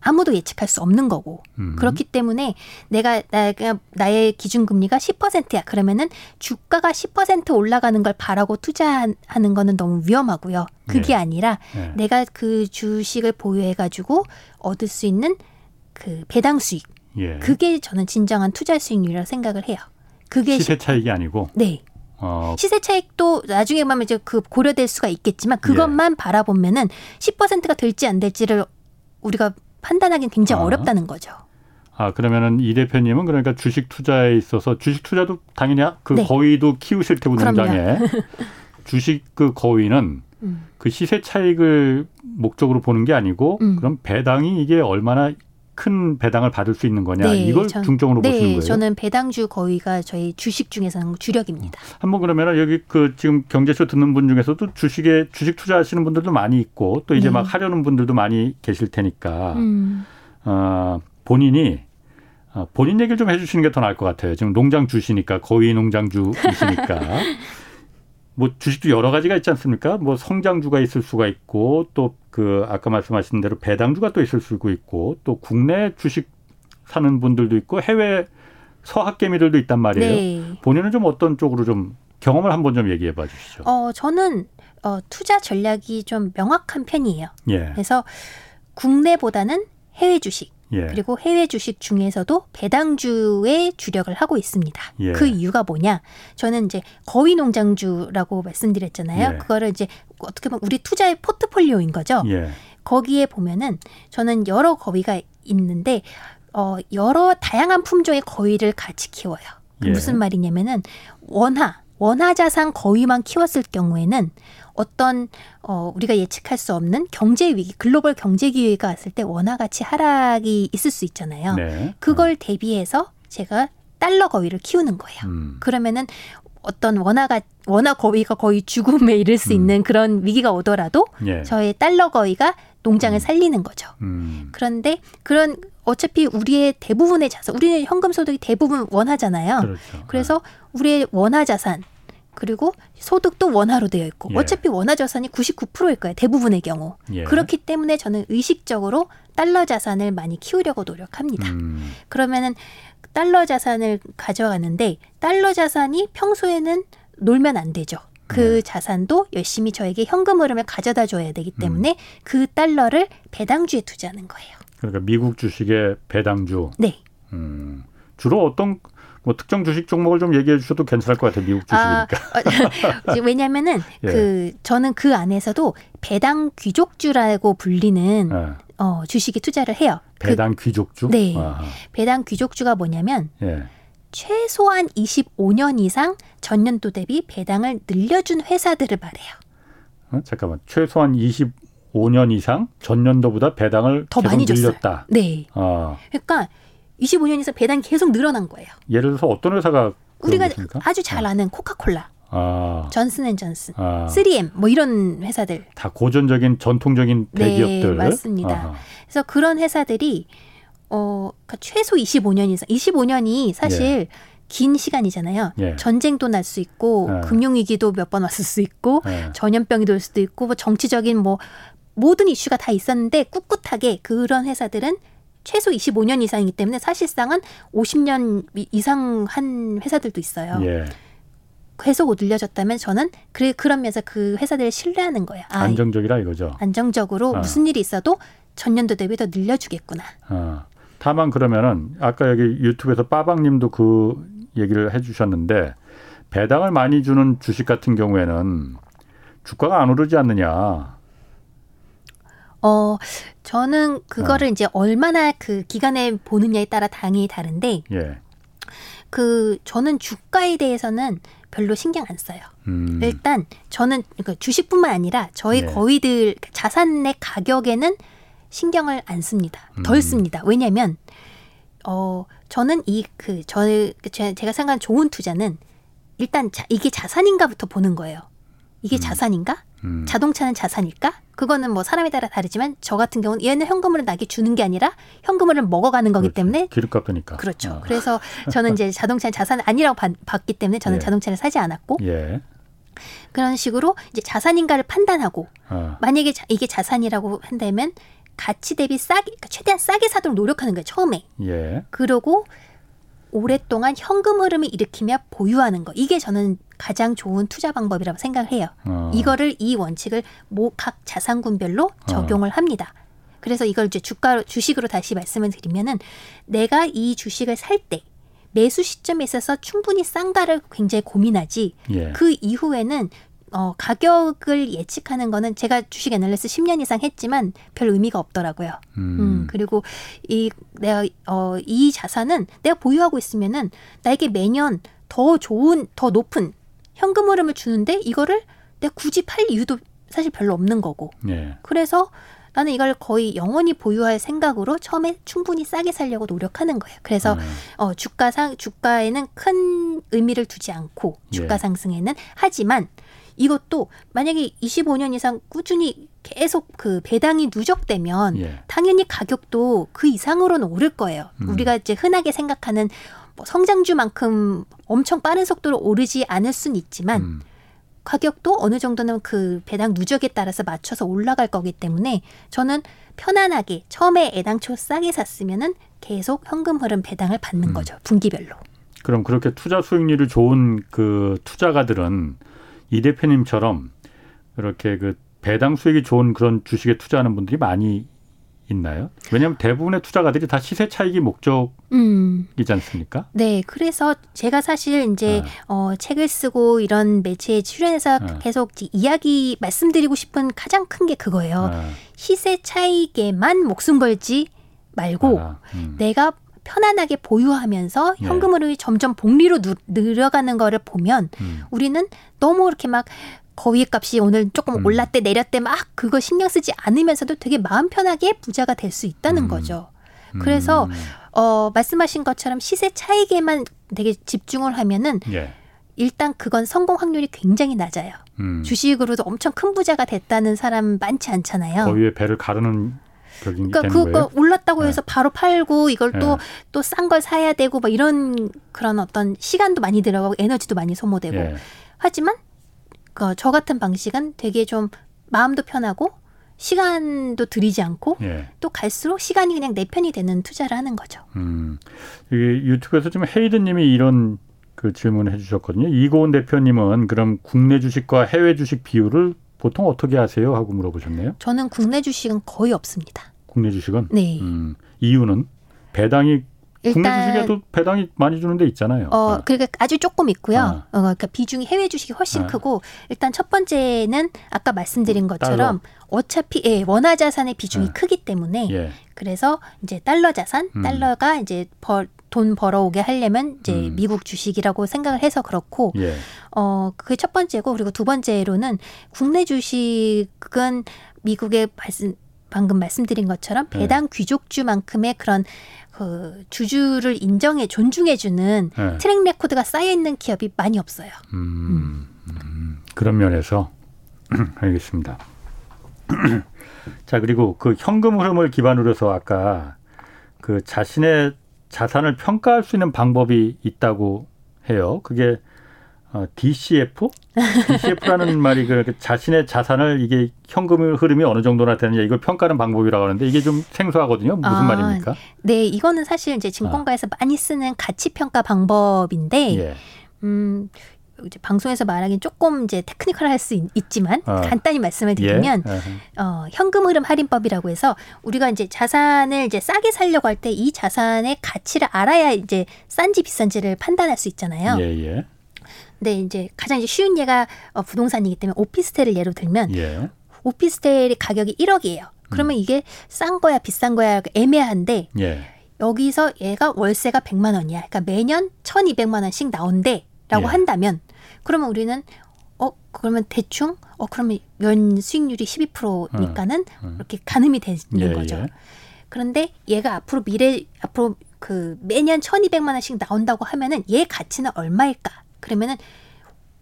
아무도 예측할 수 없는 거고 음. 그렇기 때문에 내가 나가 나의 기준 금리가 10%야 그러면은 주가가 10% 올라가는 걸 바라고 투자하는 거는 너무 위험하고요. 그게 네. 아니라 네. 내가 그 주식을 보유해 가지고 얻을 수 있는 그 배당 수익 예. 그게 저는 진정한 투자 수익률이라고 생각을 해요. 그게 시세 차익이 아니고 네. 어. 시세 차익도 나중에 보면 이제 그 고려될 수가 있겠지만 그것만 예. 바라보면은 10%가 될지 안 될지를 우리가 판단하기는 굉장히 아. 어렵다는 거죠. 아 그러면은 이 대표님은 그러니까 주식 투자에 있어서 주식 투자도 당연히 그 네. 거위도 키우실 테고 농장에 주식 그 거위는 음. 그 시세 차익을 목적으로 보는 게 아니고 음. 그럼 배당이 이게 얼마나 큰 배당을 받을 수 있는 거냐 네, 이걸 전, 중점으로 네, 보시는 거예요. 저는 배당주 거의가 저희 주식 중에서는 주력입니다. 한번 그러면 여기 그 지금 경제쇼 듣는 분 중에서도 주식에 주식 투자하시는 분들도 많이 있고 또 이제 네. 막 하려는 분들도 많이 계실 테니까 음. 어, 본인이 어, 본인 얘기를 좀 해주시는 게 더 나을 것 같아요. 지금 농장 주시니까 거의 농장 주이시니까 뭐 주식도 여러 가지가 있지 않습니까? 뭐 성장주가 있을 수가 있고 또 그 아까 말씀하신 대로 배당주가 또 있을 수가 있고 또 국내 주식 사는 분들도 있고 해외 서학개미들도 있단 말이에요. 네. 본인은 좀 어떤 쪽으로 좀 경험을 한번 좀 얘기해 봐 주시죠. 어, 저는 어, 투자 전략이 좀 명확한 편이에요. 예. 그래서 국내보다는 해외 주식 예. 그리고 해외 주식 중에서도 배당주에 주력을 하고 있습니다. 예. 그 이유가 뭐냐? 저는 이제 거위 농장주라고 말씀드렸잖아요. 예. 그거를 이제 어떻게 보면 우리 투자의 포트폴리오인 거죠. 예. 거기에 보면은 저는 여러 거위가 있는데 어 여러 다양한 품종의 거위를 같이 키워요. 그 예. 무슨 말이냐면은 원화 원화 자산 거위만 키웠을 경우에는 어떤 어 우리가 예측할 수 없는 경제 위기, 글로벌 경제 기회가 왔을 때 원화 가치 하락이 있을 수 있잖아요. 네. 그걸 대비해서 제가 달러 거위를 키우는 거예요. 음. 그러면은 어떤 원화가 원화 거위가 거의 죽음에 이를 수 음. 있는 그런 위기가 오더라도 예. 저의 달러 거위가 농장을 음. 살리는 거죠. 음. 그런데 그런 어차피 우리의 대부분의 자산, 우리는 현금 소득이 대부분 원화잖아요. 그렇죠. 그래서 우리의 원화 자산 그리고 소득도 원화로 되어 있고 예. 어차피 원화 자산이 99%일 거예요. 대부분의 경우. 예. 그렇기 때문에 저는 의식적으로 달러 자산을 많이 키우려고 노력합니다. 음. 그러면은 달러 자산을 가져가는데 달러 자산이 평소에는 놀면 안 되죠. 그 네. 자산도 열심히 저에게 현금 흐름을 가져다 줘야 되기 때문에 음. 그 달러를 배당주에 투자하는 거예요. 그러니까 미국 주식의 배당주. 네. 음. 주로 어떤 뭐 특정 주식 종목을 좀 얘기해 주셔도 괜찮을 것 같아요. 미국 주식이니까. 아, 왜냐면은 예. 그 저는 그 안에서도 배당 귀족주라고 불리는 예. 어, 주식에 투자를 해요. 그 배당 그, 귀족주? 네. 아하. 배당 귀족주가 뭐냐면 예. 최소한 25년 이상 전년도 대비 배당을 늘려준 회사들을 말해요. 어? 잠깐만. 최소한 25년 이상 전년도보다 배당을 더 많이 늘렸다. 줬어요. 네. 아. 그러니까 25년 이상 배당이 계속 늘어난 거예요. 예를 들어서 어떤 회사가 우리가 아주 잘 아. 아는 코카콜라, 아. 존슨앤존슨, 아. 3M 뭐 이런 회사들 다 고전적인 전통적인 네, 대기업들 네, 맞습니다. 아하. 그래서 그런 회사들이 어 그러니까 최소 25년 이상 25년이 사실 예. 긴 시간이잖아요. 예. 전쟁도 날 수 있고 예. 금융 위기도 몇 번 왔을 수 있고 예. 전염병이 돌 수도 있고 뭐 정치적인 뭐 모든 이슈가 다 있었는데 꿋꿋하게 그런 회사들은 최소 25년 이상이기 때문에 사실상은 50년 이상 한 회사들도 있어요. 예. 계속 늘려졌다면 저는 그래 그런 면에서 그 회사들을 신뢰하는 거예요. 아, 안정적이라 이거죠. 안정적으로 아. 무슨 일이 있어도 전년도 대비 더 늘려주겠구나. 아. 다만 그러면은 아까 여기 유튜브에서 빠방님도 그 얘기를 해주셨는데 배당을 많이 주는 주식 같은 경우에는 주가가 안 오르지 않느냐. 어, 저는 그거를 어. 이제 얼마나 그 기간에 보느냐에 따라 당연히 다른데, 예. 그 저는 주가에 대해서는 별로 신경 안 써요. 음. 일단 저는 그러니까 주식뿐만 아니라 저희 예. 거위들 자산의 가격에는 신경을 안 씁니다. 덜 음. 씁니다. 왜냐하면 어 저는 이 그 저의 제가 생각하는 좋은 투자는 일단 자, 이게 자산인가부터 보는 거예요. 이게 음. 자산인가? 음. 자동차는 자산일까? 그거는 뭐 사람에 따라 다르지만 저 같은 경우는 얘는 현금으로 나게 주는 게 아니라 현금을 먹어가는 거기 그렇지. 때문에 기름 깎으니까 그렇죠. 어. 그래서 저는 이제 자동차는 자산 아니라고 봤, 기 때문에 저는 예. 자동차를 사지 않았고 예. 그런 식으로 이제 자산인가를 판단하고 어. 만약에 자, 이게 자산이라고 한다면 가치 대비 싸게 그러니까 최대한 싸게 사도록 노력하는 거예요 처음에. 예. 그러고 오랫동안 현금 흐름을 일으키며 보유하는 거. 이게 저는 가장 좋은 투자 방법이라고 생각을 해요. 어. 이거를 이 원칙을 각 자산군별로 어. 적용을 어. 합니다. 그래서 이걸 이제 주가 주식으로 다시 말씀을 드리면은 내가 이 주식을 살 때 매수 시점에 있어서 충분히 싼가를 굉장히 고민하지. 예. 그 이후에는 어, 가격을 예측하는 거는 제가 주식 애널리스 10년 이상 했지만 별 의미가 없더라고요. 음. 음 그리고 이 내가 어, 이 자산은 내가 보유하고 있으면은 나에게 매년 더 좋은 더 높은 현금 흐름을 주는데 이거를 내가 굳이 팔 이유도 사실 별로 없는 거고. 예. 그래서 나는 이걸 거의 영원히 보유할 생각으로 처음에 충분히 싸게 살려고 노력하는 거예요. 그래서 음. 어, 주가 상 주가에는 큰 의미를 두지 않고 주가 예. 상승에는 하지만 이것도 만약에 25년 이상 꾸준히 계속 그 배당이 누적되면 예. 당연히 가격도 그 이상으로는 오를 거예요. 음. 우리가 이제 흔하게 생각하는 뭐 성장주만큼 엄청 빠른 속도로 오르지 않을 수는 있지만 음. 가격도 어느 정도는 그 배당 누적에 따라서 맞춰서 올라갈 거기 때문에 저는 편안하게 처음에 애당초 싸게 샀으면은 계속 현금 흐름 배당을 받는 음. 거죠. 분기별로. 그럼 그렇게 투자 수익률이 좋은 그 투자가들은 이 대표님처럼 이렇게 그 배당 수익이 좋은 그런 주식에 투자하는 분들이 많이 있나요? 왜냐하면 대부분의 투자가들이 다 시세 차익이 목적이지 음. 않습니까? 네, 그래서 제가 사실 이제 네. 어, 책을 쓰고 이런 매체에 출연해서 네. 계속 이야기 말씀드리고 싶은 가장 큰 게 그거예요. 네. 시세 차익에만 목숨 걸지 말고 아, 음. 내가 편안하게 보유하면서 네. 현금으로 점점 복리로 누, 늘어가는 거를 보면 음. 우리는 너무 이렇게 막 거위 값이 오늘 조금 음. 올랐대 내렸대 막 그거 신경 쓰지 않으면서도 되게 마음 편하게 부자가 될 수 있다는 음. 거죠. 그래서 음. 어 말씀하신 것처럼 시세 차익에만 되게 집중을 하면은 예. 일단 그건 성공 확률이 굉장히 낮아요. 음. 주식으로도 엄청 큰 부자가 됐다는 사람 많지 않잖아요. 거위의 배를 가르는 그러니까 그거 올랐다고 해서 네. 바로 팔고 이걸 또 또 싼 걸 사야 되고 막 이런 그런 어떤 시간도 많이 들어가고 에너지도 많이 소모되고 예. 하지만 그 저 같은 방식은 되게 좀 마음도 편하고 시간도 들이지 않고 예. 또 갈수록 시간이 그냥 내 편이 되는 투자를 하는 거죠. 음. 이게 유튜브에서 좀 헤이드님이 이런 그 질문을 해 주셨거든요. 이고은 대표님은 그럼 국내 주식과 해외 주식 비율을 보통 어떻게 하세요? 하고 물어보셨네요. 저는 국내 주식은 거의 없습니다. 국내 주식은? 네. 음, 이유는 배당이 국내 주식에도 배당이 많이 주는 데 있잖아요. 어, 네. 그러니까 아주 조금 있고요. 아. 어, 그러니까 비중이 해외 주식이 훨씬 아. 크고 일단 첫 번째는 아까 말씀드린 것처럼 달러. 어차피 예, 원화 자산의 비중이 아. 크기 때문에 예. 그래서 이제 달러 자산, 음. 달러가 이제 벌, 돈 벌어오게 하려면 이제 음. 미국 주식이라고 생각을 해서 그렇고 예. 어 그게 첫 번째고 그리고 두 번째로는 국내 주식은 미국의 말씀 방금 말씀드린 것처럼 네. 배당 네. 귀족주만큼의 그런 그 주주를 인정해 존중해주는 네. track record가 쌓여 있는 기업이 많이 없어요. 음, 음. 그런 면에서 알겠습니다. 자 그리고 그 현금 흐름을 기반으로 해서 아까 그 자신의 자산을 평가할 수 있는 방법이 있다고 해요. 그게 어, DCF? DCF라는 말이 그 자신의 자산을 이게 현금 흐름이 어느 정도나 되느냐 이걸 평가하는 방법이라고 하는데 이게 좀 생소하거든요. 무슨 아, 말입니까? 네, 이거는 사실 이제 증권가에서 아. 많이 쓰는 가치 평가 방법인데, 예. 음. 이제 방송에서 말하기는 조금 이제 테크니컬할 수 있, 지만 어. 간단히 말씀을 드리면 예. 어, 현금 흐름 할인법이라고 해서 우리가 이제 자산을 이제 싸게 살려고 할 때 이 자산의 가치를 알아야 이제 싼지 비싼지를 판단할 수 있잖아요. 예, 예. 근데 이제 가장 이제 쉬운 예가 어, 부동산이기 때문에 오피스텔을 예로 들면 예. 오피스텔의 가격이 1억이에요. 그러면 음. 이게 싼 거야 비싼 거야 애매한데 예. 여기서 얘가 월세가 100만 원이야. 그러니까 매년 1,200만 원씩 나온대라고 예. 한다면 그러면 우리는 어 그러면 대충 어 그러면 연 수익률이 12%니까는 어, 어. 이렇게 가늠이 되는 예, 거죠. 예. 그런데 얘가 앞으로 미래 앞으로 그 매년 1,200만 원씩 나온다고 하면은 얘 가치는 얼마일까? 그러면은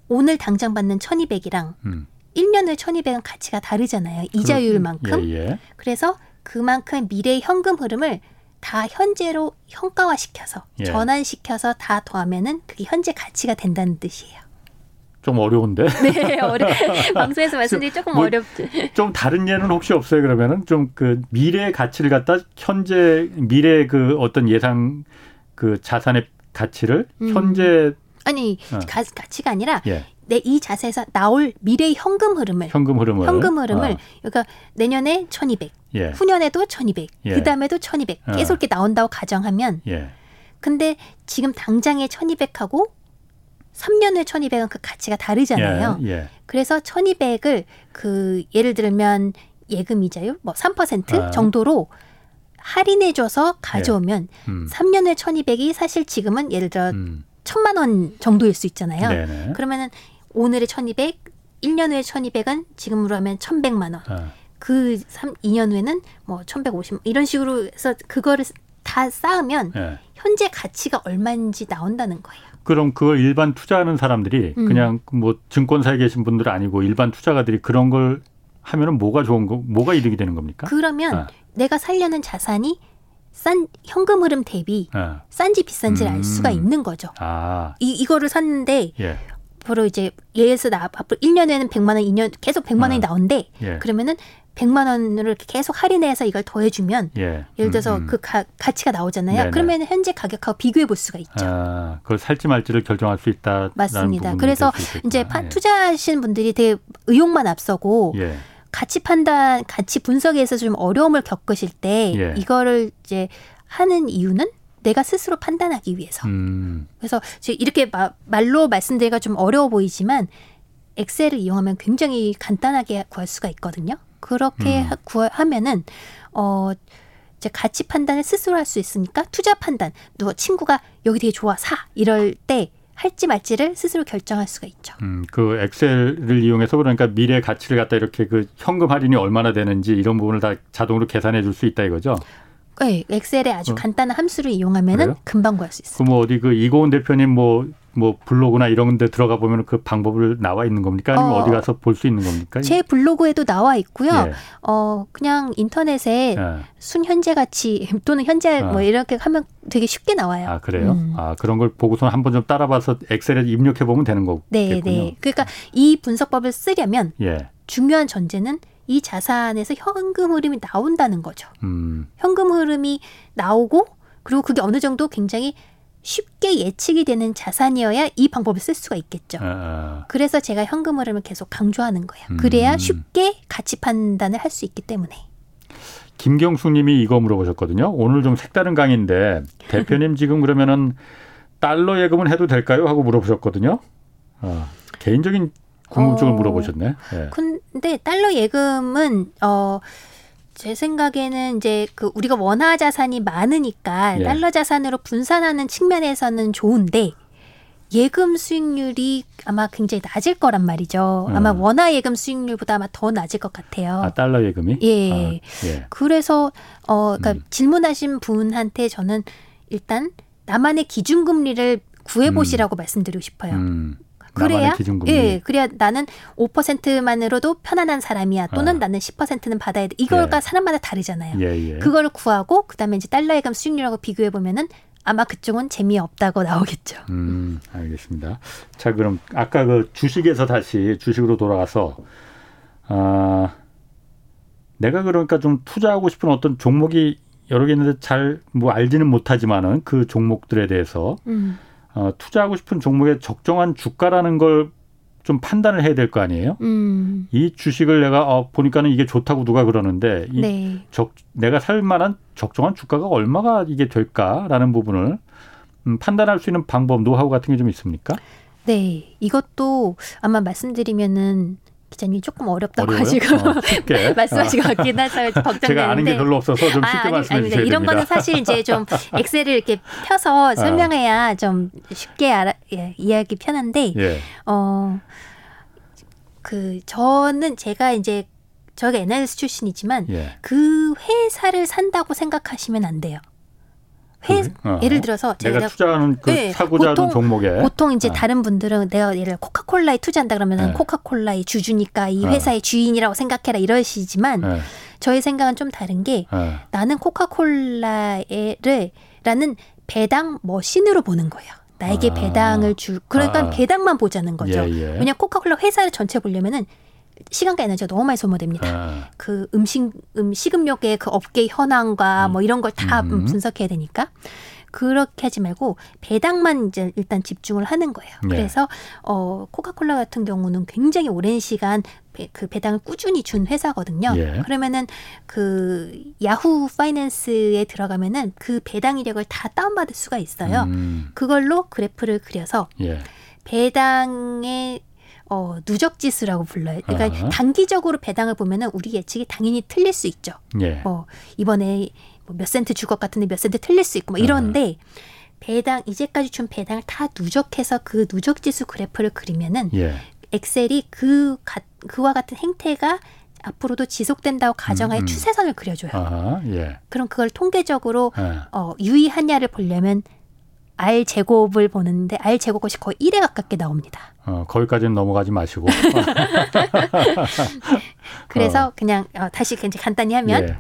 오늘 당장 받는 1200이랑 음. 1년 후에 1200은 가치가 다르잖아요. 이자율만큼. 예, 예. 그래서 그만큼 미래의 현금 흐름을 다 현재로 현가화시켜서 예. 전환시켜서 다 더하면은 그게 현재 가치가 된다는 뜻이에요. 좀 어려운데. 네, 어려. 방송에서 말씀드리 조금 뭐, 어렵죠. 좀 다른 예는 혹시 없어요? 그러면은 좀 그 미래의 가치를 갖다 현재 미래 그 어떤 예상 그 자산의 가치를 음. 현재 아니 어. 가, 가치가 아니라 예. 내이 자세에서 나올 미래 현금 흐름을 현금 흐름을 현금 흐름을 어. 그러니까 내년에 1200 예. 후년에도 1200 예. 그다음에도 1200 어. 계속 이렇게 나온다고 가정하면 예. 근데 지금 당장의 1200하고 3년 후에 1200은 그 가치가 다르잖아요. 예. 예. 그래서 1200을 그 예를 들면 예금 이자율 뭐3% 아. 정도로 할인해줘서 가져오면 예. 음. 3년 후에 1200이 사실 지금은 예를 들어 음. 천만 원 정도일 수 있잖아요. 네네. 그러면은 오늘의 천이백, 일 년 후에 천이백은 지금으로 하면 천백만 원. 아. 그 3, 2년 후에는 뭐1150 이런 식으로 해서 그거를 다 쌓으면 예. 현재 가치가 얼마인지 나온다는 거예요. 그럼 그걸 일반 투자하는 사람들이 음. 그냥 뭐 증권사에 계신 분들 아니고 일반 투자가들이 그런 걸 하면은 뭐가 좋은 거, 뭐가 이득이 되는 겁니까? 그러면 아. 내가 살려는 자산이 싼 현금 흐름 대비 아. 싼지 비싼지를 음. 알 수가 있는 거죠. 아. 이 이거를 샀는데 예. 바로 이제 예에서 나 앞으로 1년에는 100만 원, 2년 계속 100만 원이 아. 나온대. 예. 그러면은 100만 원을 계속 할인해서 이걸 더해 주면 예. 를 들어서 음, 음. 그 가, 가치가 나오잖아요. 네네. 그러면 현재 가격하고 비교해 볼 수가 있죠. 아, 그걸 살지 말지를 결정할 수 있다. 맞습니다. 그래서 이제 파, 예. 투자하시는 분들이 되게 의욕만 앞서고 예. 가치 판단, 가치 분석에 서 좀 어려움을 겪으실 때 예. 이거를 이제 하는 이유는 내가 스스로 판단하기 위해서. 음. 그래서 지금 이렇게 마, 말로 말씀드리기가 좀 어려워 보이지만 엑셀을 이용하면 굉장히 간단하게 구할 수가 있거든요. 그렇게 음. 구, 하면은 어 이제 가치 판단을 스스로 할 수 있으니까 투자 판단, 누가 친구가 여기 되게 좋아 사 이럴 때 할지 말지를 스스로 결정할 수가 있죠. 음, 그 엑셀을 이용해서 그러니까 미래 가치를 갖다 이렇게 그 현금 할인이 얼마나 되는지 이런 부분을 다 자동으로 계산해 줄 수 있다 이거죠. 네, 엑셀에 아주 어. 간단한 함수를 이용하면은 그래요? 금방 구할 수 있어요. 그럼 뭐 어디 그 이고은 대표님 뭐 뭐 블로그나 이런 데 들어가 보면 그 방법을 나와 있는 겁니까? 아니면 어, 디 가서 볼 수 있는 겁니까? 제 블로그에도 나와 있고요. 예. 어 그냥 인터넷에 예. 순 현재 가치 또는 현재 아. 뭐 이렇게 하면 되게 쉽게 나와요. 아 그래요? 음. 아 그런 걸 보고서 한번 좀 따라 봐서 엑셀에 입력해 보면 되는 거겠군요. 네, 네. 그러니까 이 분석법을 쓰려면 예. 중요한 전제는 이 자산에서 현금 흐름이 나온다는 거죠. 음. 현금 흐름이 나오고 그리고 그게 어느 정도 굉장히 쉽게 예측이 되는 자산이어야 이 방법을 쓸 수가 있겠죠. 아. 그래서 제가 현금 흐름을 계속 강조하는 거예요. 음. 그래야 쉽게 가치 판단을 할 수 있기 때문에. 김경숙 님이 이거 물어보셨거든요. 오늘 좀 색다른 강의인데 대표님 지금 그러면은 달러 예금은 해도 될까요? 하고 물어보셨거든요. 어, 개인적인 궁금증을 어, 물어보셨네. 네. 근데 달러 예금은 어 제 생각에는 이제 그 우리가 원화 자산이 많으니까 예. 달러 자산으로 분산하는 측면에서는 좋은데 예금 수익률이 아마 굉장히 낮을 거란 말이죠. 아마 음. 원화 예금 수익률보다 아마 더 낮을 것 같아요. 아, 달러 예금이? 예. 아, 예. 그래서 어 그러니까 음. 질문하신 분한테 저는 일단 나만의 기준금리를 구해 보시라고 음. 말씀드리고 싶어요. 음. 그래야 예, 그래야 나는 5%만으로도 편안한 사람이야. 또는 아. 나는 10%는 받아야 돼. 이거가 예. 사람마다 다르잖아요. 예, 예. 그거를 구하고 그다음에 이제 달러 예금 수익률하고 비교해 보면은 아마 그쪽은 재미없다고 나오겠죠. 음, 알겠습니다. 자, 그럼 아까 그 주식에서 다시 주식으로 돌아가서 아 내가 그러니까 좀 투자하고 싶은 어떤 종목이 여러 개 있는데 잘 뭐 알지는 못하지만은 그 종목들에 대해서 음. 어, 투자하고 싶은 종목의 적정한 주가라는 걸 좀 판단을 해야 될 거 아니에요? 음. 이 주식을 내가 어, 보니까는 이게 좋다고 누가 그러는데 이 네. 적, 내가 살 만한 적정한 주가가 얼마가 이게 될까라는 부분을 음, 판단할 수 있는 방법, 노하우 같은 게 좀 있습니까? 네, 이것도 아마 말씀드리면은 기자님 조금 어렵다고 어려워요? 하시고 어, 말씀하신 것 같긴 하죠. 걱정되는데 제가 아는 게 별로 없어서 좀 쉽게 아, 말씀해 주세요. 이런 됩니다. 거는 사실 이제 좀 엑셀을 이렇게 펴서 어. 설명해야 좀 쉽게 알아, 예, 이해하기 편한데 예. 어그 저는 제가 이제 저희가 NLS 출신이지만 예. 그 회사를 산다고 생각하시면 안 돼요. 회, 어. 예를 들어서 제가, 내가 투자하는 그 네, 사고자 하는 종목에 보통 이제 어. 다른 분들은 내가 예를 코카콜라에 투자한다 그러면은 네. 코카콜라의 주주니까 이 어. 회사의 주인이라고 생각해라 이러시지만 네. 저의 생각은 좀 다른 게 네. 나는 코카콜라를 라는 배당 머신으로 보는 거예요. 나에게 아. 배당을 줄 그러니까 아. 배당만 보자는 거죠. 예, 예. 왜냐 코카콜라 회사를 전체 보려면은 시간과 에너지가 너무 많이 소모됩니다. 아. 그 음식 음 식음료계 그 업계 현황과 음. 뭐 이런 걸다 음. 분석해야 되니까 그렇게 하지 말고 배당만 이제 일단 집중을 하는 거예요. 네. 그래서 어 코카콜라 같은 경우는 굉장히 오랜 시간 배, 그 배당을 꾸준히 준 회사거든요. 예. 그러면은 그 야후 파이낸스에 들어가면은 그 배당 이력을 다 다운받을 수가 있어요. 음. 그걸로 그래프를 그려서 예. 배당의 어, 누적 지수라고 불러요. 그러니까 아. 단기적으로 배당을 보면은 우리 예측이 당연히 틀릴 수 있죠. 예. 뭐 이번에 뭐몇 센트 줄 것 같은데 몇 센트 틀릴 수 있고 뭐 이런데 아. 배당 이제까지 준 배당을 다 누적해서 그 누적 지수 그래프를 그리면은 예. 엑셀이 그 가, 그와 같은 행태가 앞으로도 지속된다고 가정하에 음, 음. 추세선을 그려줘요. 아, 예. 그럼 그걸 통계적으로 예. 어, 유의하냐를 보려면 R 제곱을 보는데 R 제곱 것이 거의 1에 가깝게 나옵니다. 어, 거기까지는 넘어가지 마시고. 그래서 어. 그냥 어, 다시 이제 간단히 하면 예.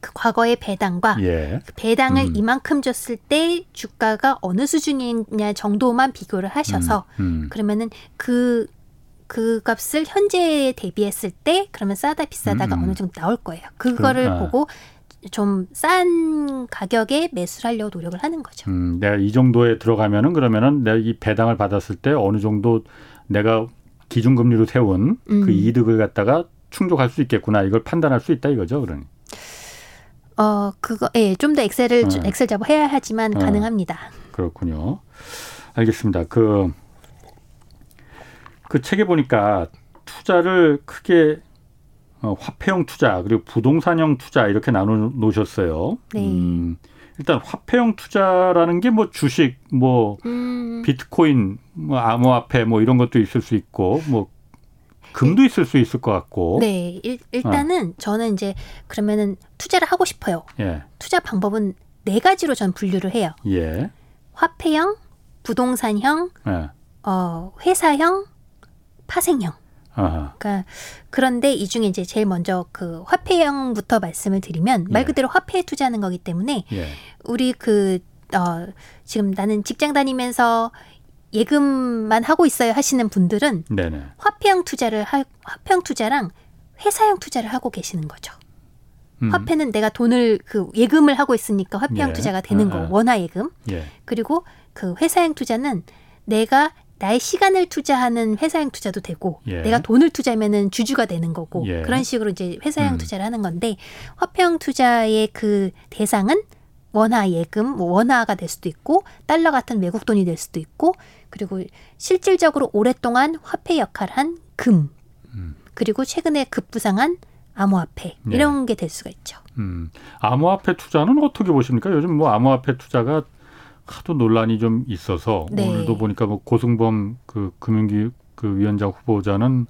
그 과거의 배당과 예. 그 배당을 음. 이만큼 줬을 때 주가가 어느 수준이냐 정도만 비교를 하셔서 음. 음. 그러면은 그그 그 값을 현재에 대비했을 때 그러면 싸다 비싸다가 음. 어느 정도 나올 거예요. 그거를 아. 보고 좀 싼 가격에 매수를 하려고 노력을 하는 거죠. 음, 내가 이 정도에 들어가면은 그러면은 내가 이 배당을 받았을 때 어느 정도 내가 기준금리로 세운 그 음. 이득을 갖다가 충족할 수 있겠구나 이걸 판단할 수 있다 이거죠, 그러니. 어 그거 예 좀 더 엑셀을 어. 엑셀 작업 해야 하지만 어. 가능합니다. 그렇군요. 알겠습니다. 그그 그 책에 보니까 투자를 크게 어, 화폐형 투자 그리고 부동산형 투자 이렇게 나눠 놓으셨어요. 네. 음, 일단 화폐형 투자라는 게 뭐 주식, 뭐 음. 비트코인, 뭐 암호화폐 뭐 이런 것도 있을 수 있고 뭐 금도 있을 수 있을 것 같고. 네, 일, 단은 어. 저는 이제 그러면은 투자를 하고 싶어요. 예. 투자 방법은 네 가지로 전 분류를 해요. 예. 화폐형, 부동산형, 예. 어, 회사형, 파생형. 아하. 그러니까 그런데 이 중에 이제 제일 먼저 그 화폐형부터 말씀을 드리면 말 예. 그대로 화폐에 투자하는 거기 때문에 예. 우리 그 어, 지금 나는 직장 다니면서 예금만 하고 있어요 하시는 분들은 네네. 화폐형 투자를 하, 화폐형 투자랑 회사형 투자를 하고 계시는 거죠. 음. 화폐는 내가 돈을 그 예금을 하고 있으니까 화폐형 예. 투자가 되는 거 아, 아. 원화 예금. 예. 그리고 그 회사형 투자는 내가 나의 시간을 투자하는 회사형 투자도 되고 예. 내가 돈을 투자하면은 주주가 되는 거고 예. 그런 식으로 이제 회사형 음. 투자를 하는 건데 화폐형 투자의 그 대상은 원화 예금, 뭐 원화가 될 수도 있고 달러 같은 외국 돈이 될 수도 있고 그리고 실질적으로 오랫동안 화폐 역할을 한 금, 음. 그리고 최근에 급부상한 암호화폐 네. 이런 게될 수가 있죠. 음. 암호화폐 투자는 어떻게 보십니까? 요즘 뭐 암호화폐 투자가 하도 논란이 좀 있어서 네. 오늘도 보니까 뭐 고승범 그 금융기 그 위원장 후보자는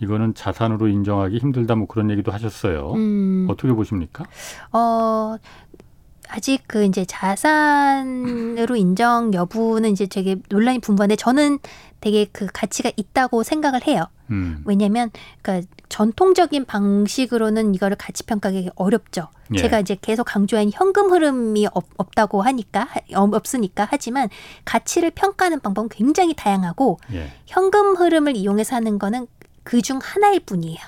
이거는 자산으로 인정하기 힘들다 뭐 그런 얘기도 하셨어요. 음. 어떻게 보십니까? 어 아직 그 이제 자산으로 인정 여부는 이제 되게 논란이 분분한데 저는 되게 그 가치가 있다고 생각을 해요. 음. 왜냐하면 그러니까 전통적인 방식으로는 이거를 가치 평가하기 어렵죠. 예. 제가 이제 계속 강조한 현금 흐름이 없, 없다고 하니까 없으니까 하지만 가치를 평가하는 방법은 굉장히 다양하고 예. 현금 흐름을 이용해서 하는 거는 그 중 하나일 뿐이에요.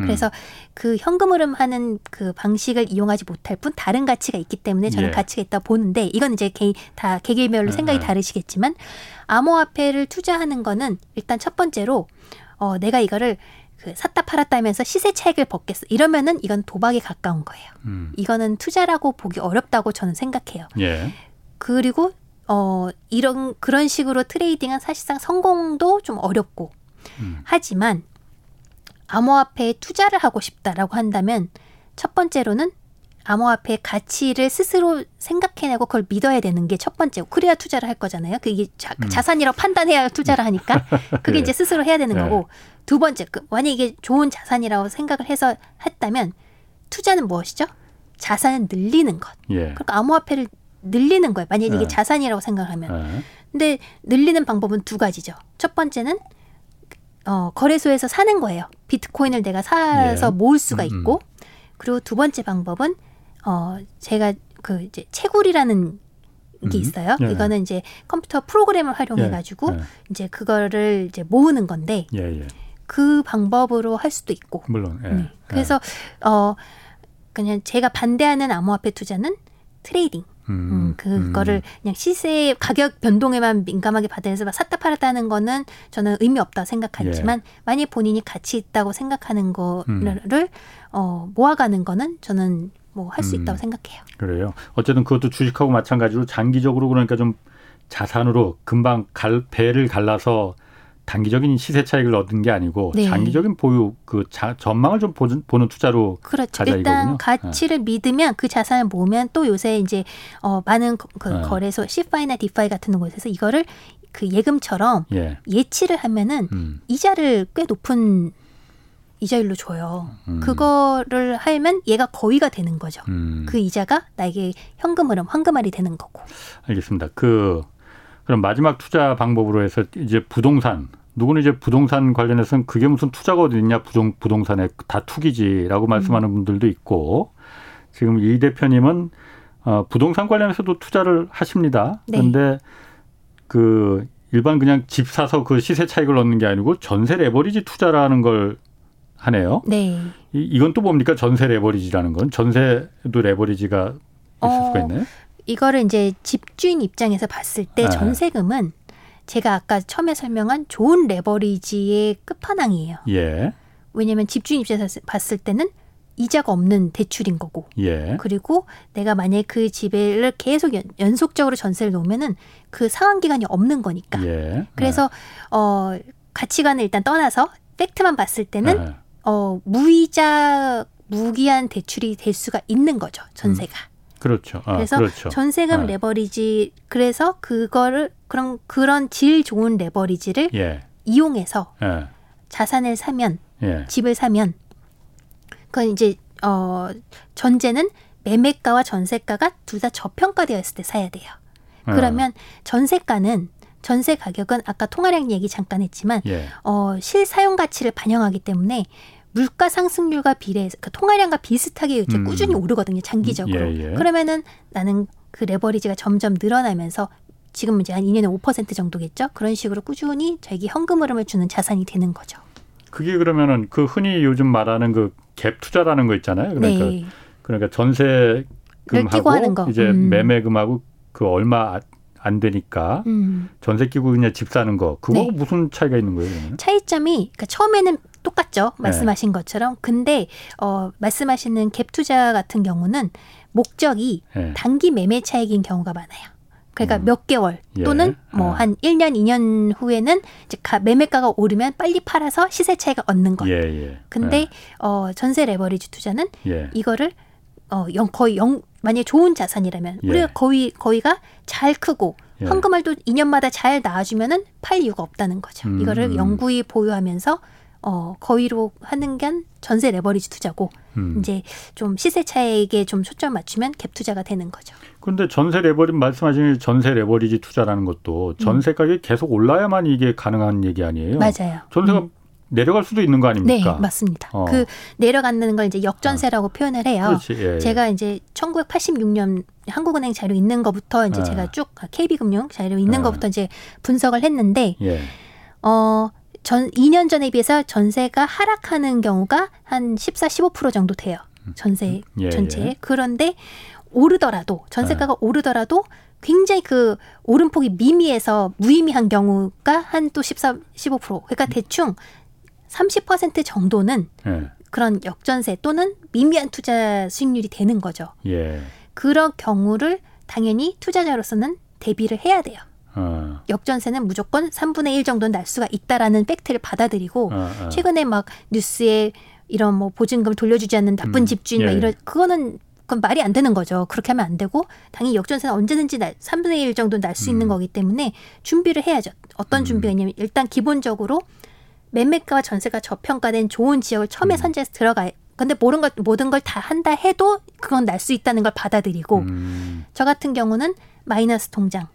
음. 그래서 그 현금 흐름 하는 그 방식을 이용하지 못할 뿐 다른 가치가 있기 때문에 저는 예. 가치가 있다 보는데 이건 이제 개, 다 개개별로 음. 생각이 다르시겠지만 암호화폐를 투자하는 거는 일단 첫 번째로 어 내가 이거를 그 샀다 팔았다 하면서 시세 차익을 벗겠어 이러면은 이건 도박에 가까운 거예요. 음. 이거는 투자라고 보기 어렵다고 저는 생각해요. 예. 그리고 어 이런 그런 식으로 트레이딩은 사실상 성공도 좀 어렵고 음. 하지만 암호화폐에 투자를 하고 싶다라고 한다면 첫 번째로는 암호화폐의 가치를 스스로 생각해내고 그걸 믿어야 되는 게 첫 번째고 그래야 투자를 할 거잖아요. 그게 자, 음. 산이라고 판단해야 투자를 하니까 그게 네. 이제 스스로 해야 되는 네. 거고 두 번째 그 만약 이게 좋은 자산이라고 생각을 해서 했다면 투자는 무엇이죠? 자산을 늘리는 것. 예. 그러니까 암호화폐를 늘리는 거예요. 만약 에 이게 네. 자산이라고 생각하면. 네. 근데 늘리는 방법은 두 가지죠. 첫 번째는 어, 거래소에서 사는 거예요. 비트코인을 내가 사서 예. 모을 수가 음, 음. 있고, 그리고 두 번째 방법은 어, 제가 그 이제 채굴이라는 게 음. 있어요. 예. 이거는 이제 컴퓨터 프로그램을 활용해 가지고 예. 예. 이제 그거를 이제 모으는 건데 예, 예. 그 방법으로 할 수도 있고. 물론. 네. 그래서 어 그냥 제가 반대하는 암호화폐 투자는 trading. 음, 음, 그거를 음. 그냥 시세 가격 변동에만 민감하게 받아서 샀다 팔았다 하는 거는 저는 의미 없다 생각하지만 예. 만약 본인이 가치 있다고 생각하는 거를 음. 어, 모아가는 거는 저는 뭐 할수 음. 있다고 생각해요. 그래요. 어쨌든 그것도 주식하고 마찬가지로 장기적으로 그러니까 좀 자산으로 금방 갈 배를 갈라서 단기적인 시세 차익을 얻은 게 아니고 네. 장기적인 보유 그 자, 전망을 좀 보는, 보는 투자로 그렇죠. 일단 이거군요. 가치를 네. 믿으면 그 자산을 모으면 또 요새 이제 어 많은 그 네. 거래소 시파이나 디파이 같은 곳에서 이거를 그 예금처럼 예. 예치를 하면은 음. 이자를 꽤 높은 이자율로 줘요. 음. 그거를 하면 얘가 거위가 되는 거죠. 음. 그 이자가 나에게 현금 흐름, 황금알이 되는 거고. 알겠습니다. 그 그럼 마지막 투자 방법으로 해서 이제 부동산 누구는 이제 부동산 관련해서는 그게 무슨 투자가 어디 있냐 부동 부동산에 다 투기지라고 말씀하는 음. 분들도 있고 지금 이 대표님은 어, 부동산 관련해서도 투자를 하십니다. 네. 그런데 그 일반 그냥 집 사서 그 시세 차익을 얻는 게 아니고 전세 레버리지 투자라는 걸 하네요. 네. 이, 이건 또 뭡니까 전세 레버리지라는 건 전세도 레버리지가 있을 어, 수가 있나요? 이거를 이제 집주인 입장에서 봤을 때 네. 전세금은 제가 아까 처음에 설명한 좋은 레버리지의 끝판왕이에요. 예. 왜냐하면 집주인 입장에서 봤을 때는 이자가 없는 대출인 거고. 예. 그리고 내가 만약에 그 집을 계속 연, 속적으로 전세를 놓으면은 그 상환 기간이 없는 거니까. 예. 그래서 네. 어 가치관을 일단 떠나서 팩트만 봤을 때는 네. 어 무이자 무기한 대출이 될 수가 있는 거죠 전세가. 음. 그렇죠. 아, 그래서 그렇죠. 전세금 아. 레버리지 그래서 그거를 그런 그런 질 좋은 레버리지를 예. 이용해서 예. 자산을 사면 예. 집을 사면 그건 이제 어 전제는 매매가와 전세가가 둘 다 저평가되어 있을 때 사야 돼요. 어. 그러면 전세가는 전세 가격은 아까 통화량 얘기 잠깐 했지만 예. 어, 실 사용 가치를 반영하기 때문에 물가 상승률과 비례해서 그 통화량과 비슷하게 이제 음. 꾸준히 오르거든요 장기적으로 예, 예. 그러면은 나는 그 레버리지가 점점 늘어나면서 지금 이제 한 2년에 5% 정도겠죠 그런 식으로 꾸준히 저에게 현금 흐름을 주는 자산이 되는 거죠. 그게 그러면은 그 흔히 요즘 말하는 그 갭 투자라는 거 있잖아요. 그러니까 네. 그러니까 전세금하고 이제 음. 매매금하고 그 얼마 안 되니까 음. 전세 끼고 그냥 집 사는 거 그거 네. 무슨 차이가 있는 거예요? 그러면? 차이점이 그러니까 처음에는 똑같죠. 네. 말씀하신 네. 것처럼. 근데 어 말씀하시는 갭 투자 같은 경우는 목적이 네. 단기 매매 차익인 경우가 많아요. 그러니까 음. 몇 개월 예. 또는 예. 뭐한 예. 1년, 2년 후에는 이제 가, 매매가가 오르면 빨리 팔아서 시세 차익을 얻는 거. 예, 예. 근데 예. 어 전세 레버리지 투자는 예. 이거를 어 영, 거의 영 만약에 좋은 자산이라면 우리가 거의 거의가 잘 크고 현금을또 2년마다 잘 나와주면은 팔 이유가 없다는 거죠. 음. 이거를 영구히 보유하면서 어, 거위로 하는 게 전세 레버리지 투자고 음. 이제 좀 시세 차익에 좀 초점 맞추면 갭 투자가 되는 거죠. 그런데 전세 레버리 말씀하신 전세 레버리지 투자라는 것도 전세 가격이 음. 계속 올라야만 이게 가능한 얘기 아니에요? 맞아요. 전세가 음. 내려갈 수도 있는 거 아닙니까? 네, 맞습니다. 어. 그 내려가는 걸 이제 역전세라고 어. 표현을 해요. 그렇지, 예, 예. 제가 이제 1986년 한국은행 자료 있는 것부터 이제 예. 제가 쭉 KB금융 자료 있는 예. 것부터 이제 분석을 했는데 예. 어. 전 2년 전에 비해서 전세가 하락하는 경우가 한 14, 15% 정도 돼요. 전세 음, 예, 전체에. 예. 그런데 오르더라도 전세가가 네. 오르더라도 굉장히 그 오름폭이 미미해서 무의미한 경우가 한 또 14, 15% 그러니까 대충 30% 정도는 예. 그런 역전세 또는 미미한 투자 수익률이 되는 거죠. 예. 그런 경우를 당연히 투자자로서는 대비를 해야 돼요. 어. 역전세는 무조건 3분의 1 정도는 날 수가 있다라는 팩트를 받아들이고 어, 어. 최근에 막 뉴스에 이런 뭐 보증금 돌려주지 않는 나쁜 음. 집주인 막 예. 이런 그거는 그건 말이 안 되는 거죠. 그렇게 하면 안 되고 당연히 역전세는 언제든지 날 3분의 1 정도 날 수 있는 음. 거기 때문에 준비를 해야죠. 어떤 음. 준비가 있냐면 일단 기본적으로 매매가와 전세가 저평가된 좋은 지역을 처음에 음. 선제해서 들어가 근데 모든 걸 모든 걸 다 한다 해도 그건 날 수 있다는 걸 받아들이고 음. 저 같은 경우는 마이너스 통장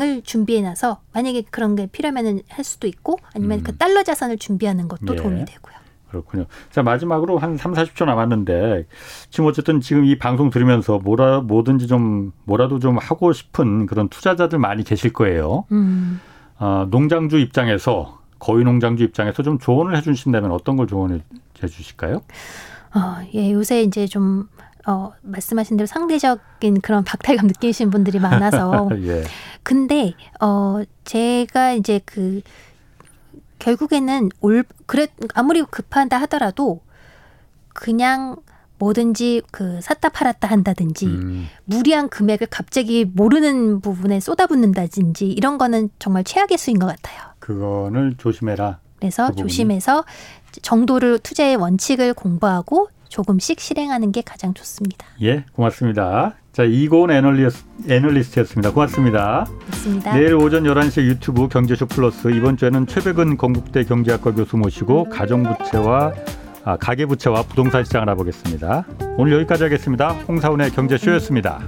을 준비해 놔서 만약에 그런 게 필요하면 할 수도 있고 아니면 음. 그 달러 자산을 준비하는 것도 예. 도움이 되고요. 그렇군요. 자, 마지막으로 한 3, 40초 남았는데 지금 어쨌든 지금 이 방송 들으면서 뭐라 뭐든지 좀 뭐라도 좀 하고 싶은 그런 투자자들 많이 계실 거예요. 음. 어, 농장주 입장에서 거위 농장주 입장에서 좀 조언을 해 주신다면 어떤 걸 조언해 주실까요? 어, 예, 요새 이제 좀 어, 말씀하신 대로 상대적인 그런 박탈감 느끼시는 분들이 많아서. 예. 근데, 어, 제가 이제 그, 결국에는 올, 그래, 아무리 급한다 하더라도 그냥 뭐든지 그 샀다 팔았다 한다든지 음. 무리한 금액을 갑자기 모르는 부분에 쏟아붓는다든지 이런 거는 정말 최악의 수인 것 같아요. 그거를 조심해라. 그래서 그 조심해서 정도를 투자의 원칙을 공부하고 조금씩 실행하는 게 가장 좋습니다. 예, 고맙습니다. 자, 이고은 애널리스, 애널리스트였습니다. 고맙습니다. 고맙습니다. 내일 오전 11시 유튜브 경제쇼 플러스 이번 주에는 최백은 건국대 경제학과 교수 모시고 가정부채와 아, 가계부채와 부동산 시장 알아보겠습니다. 오늘 여기까지 하겠습니다. 홍사운의 경제쇼였습니다.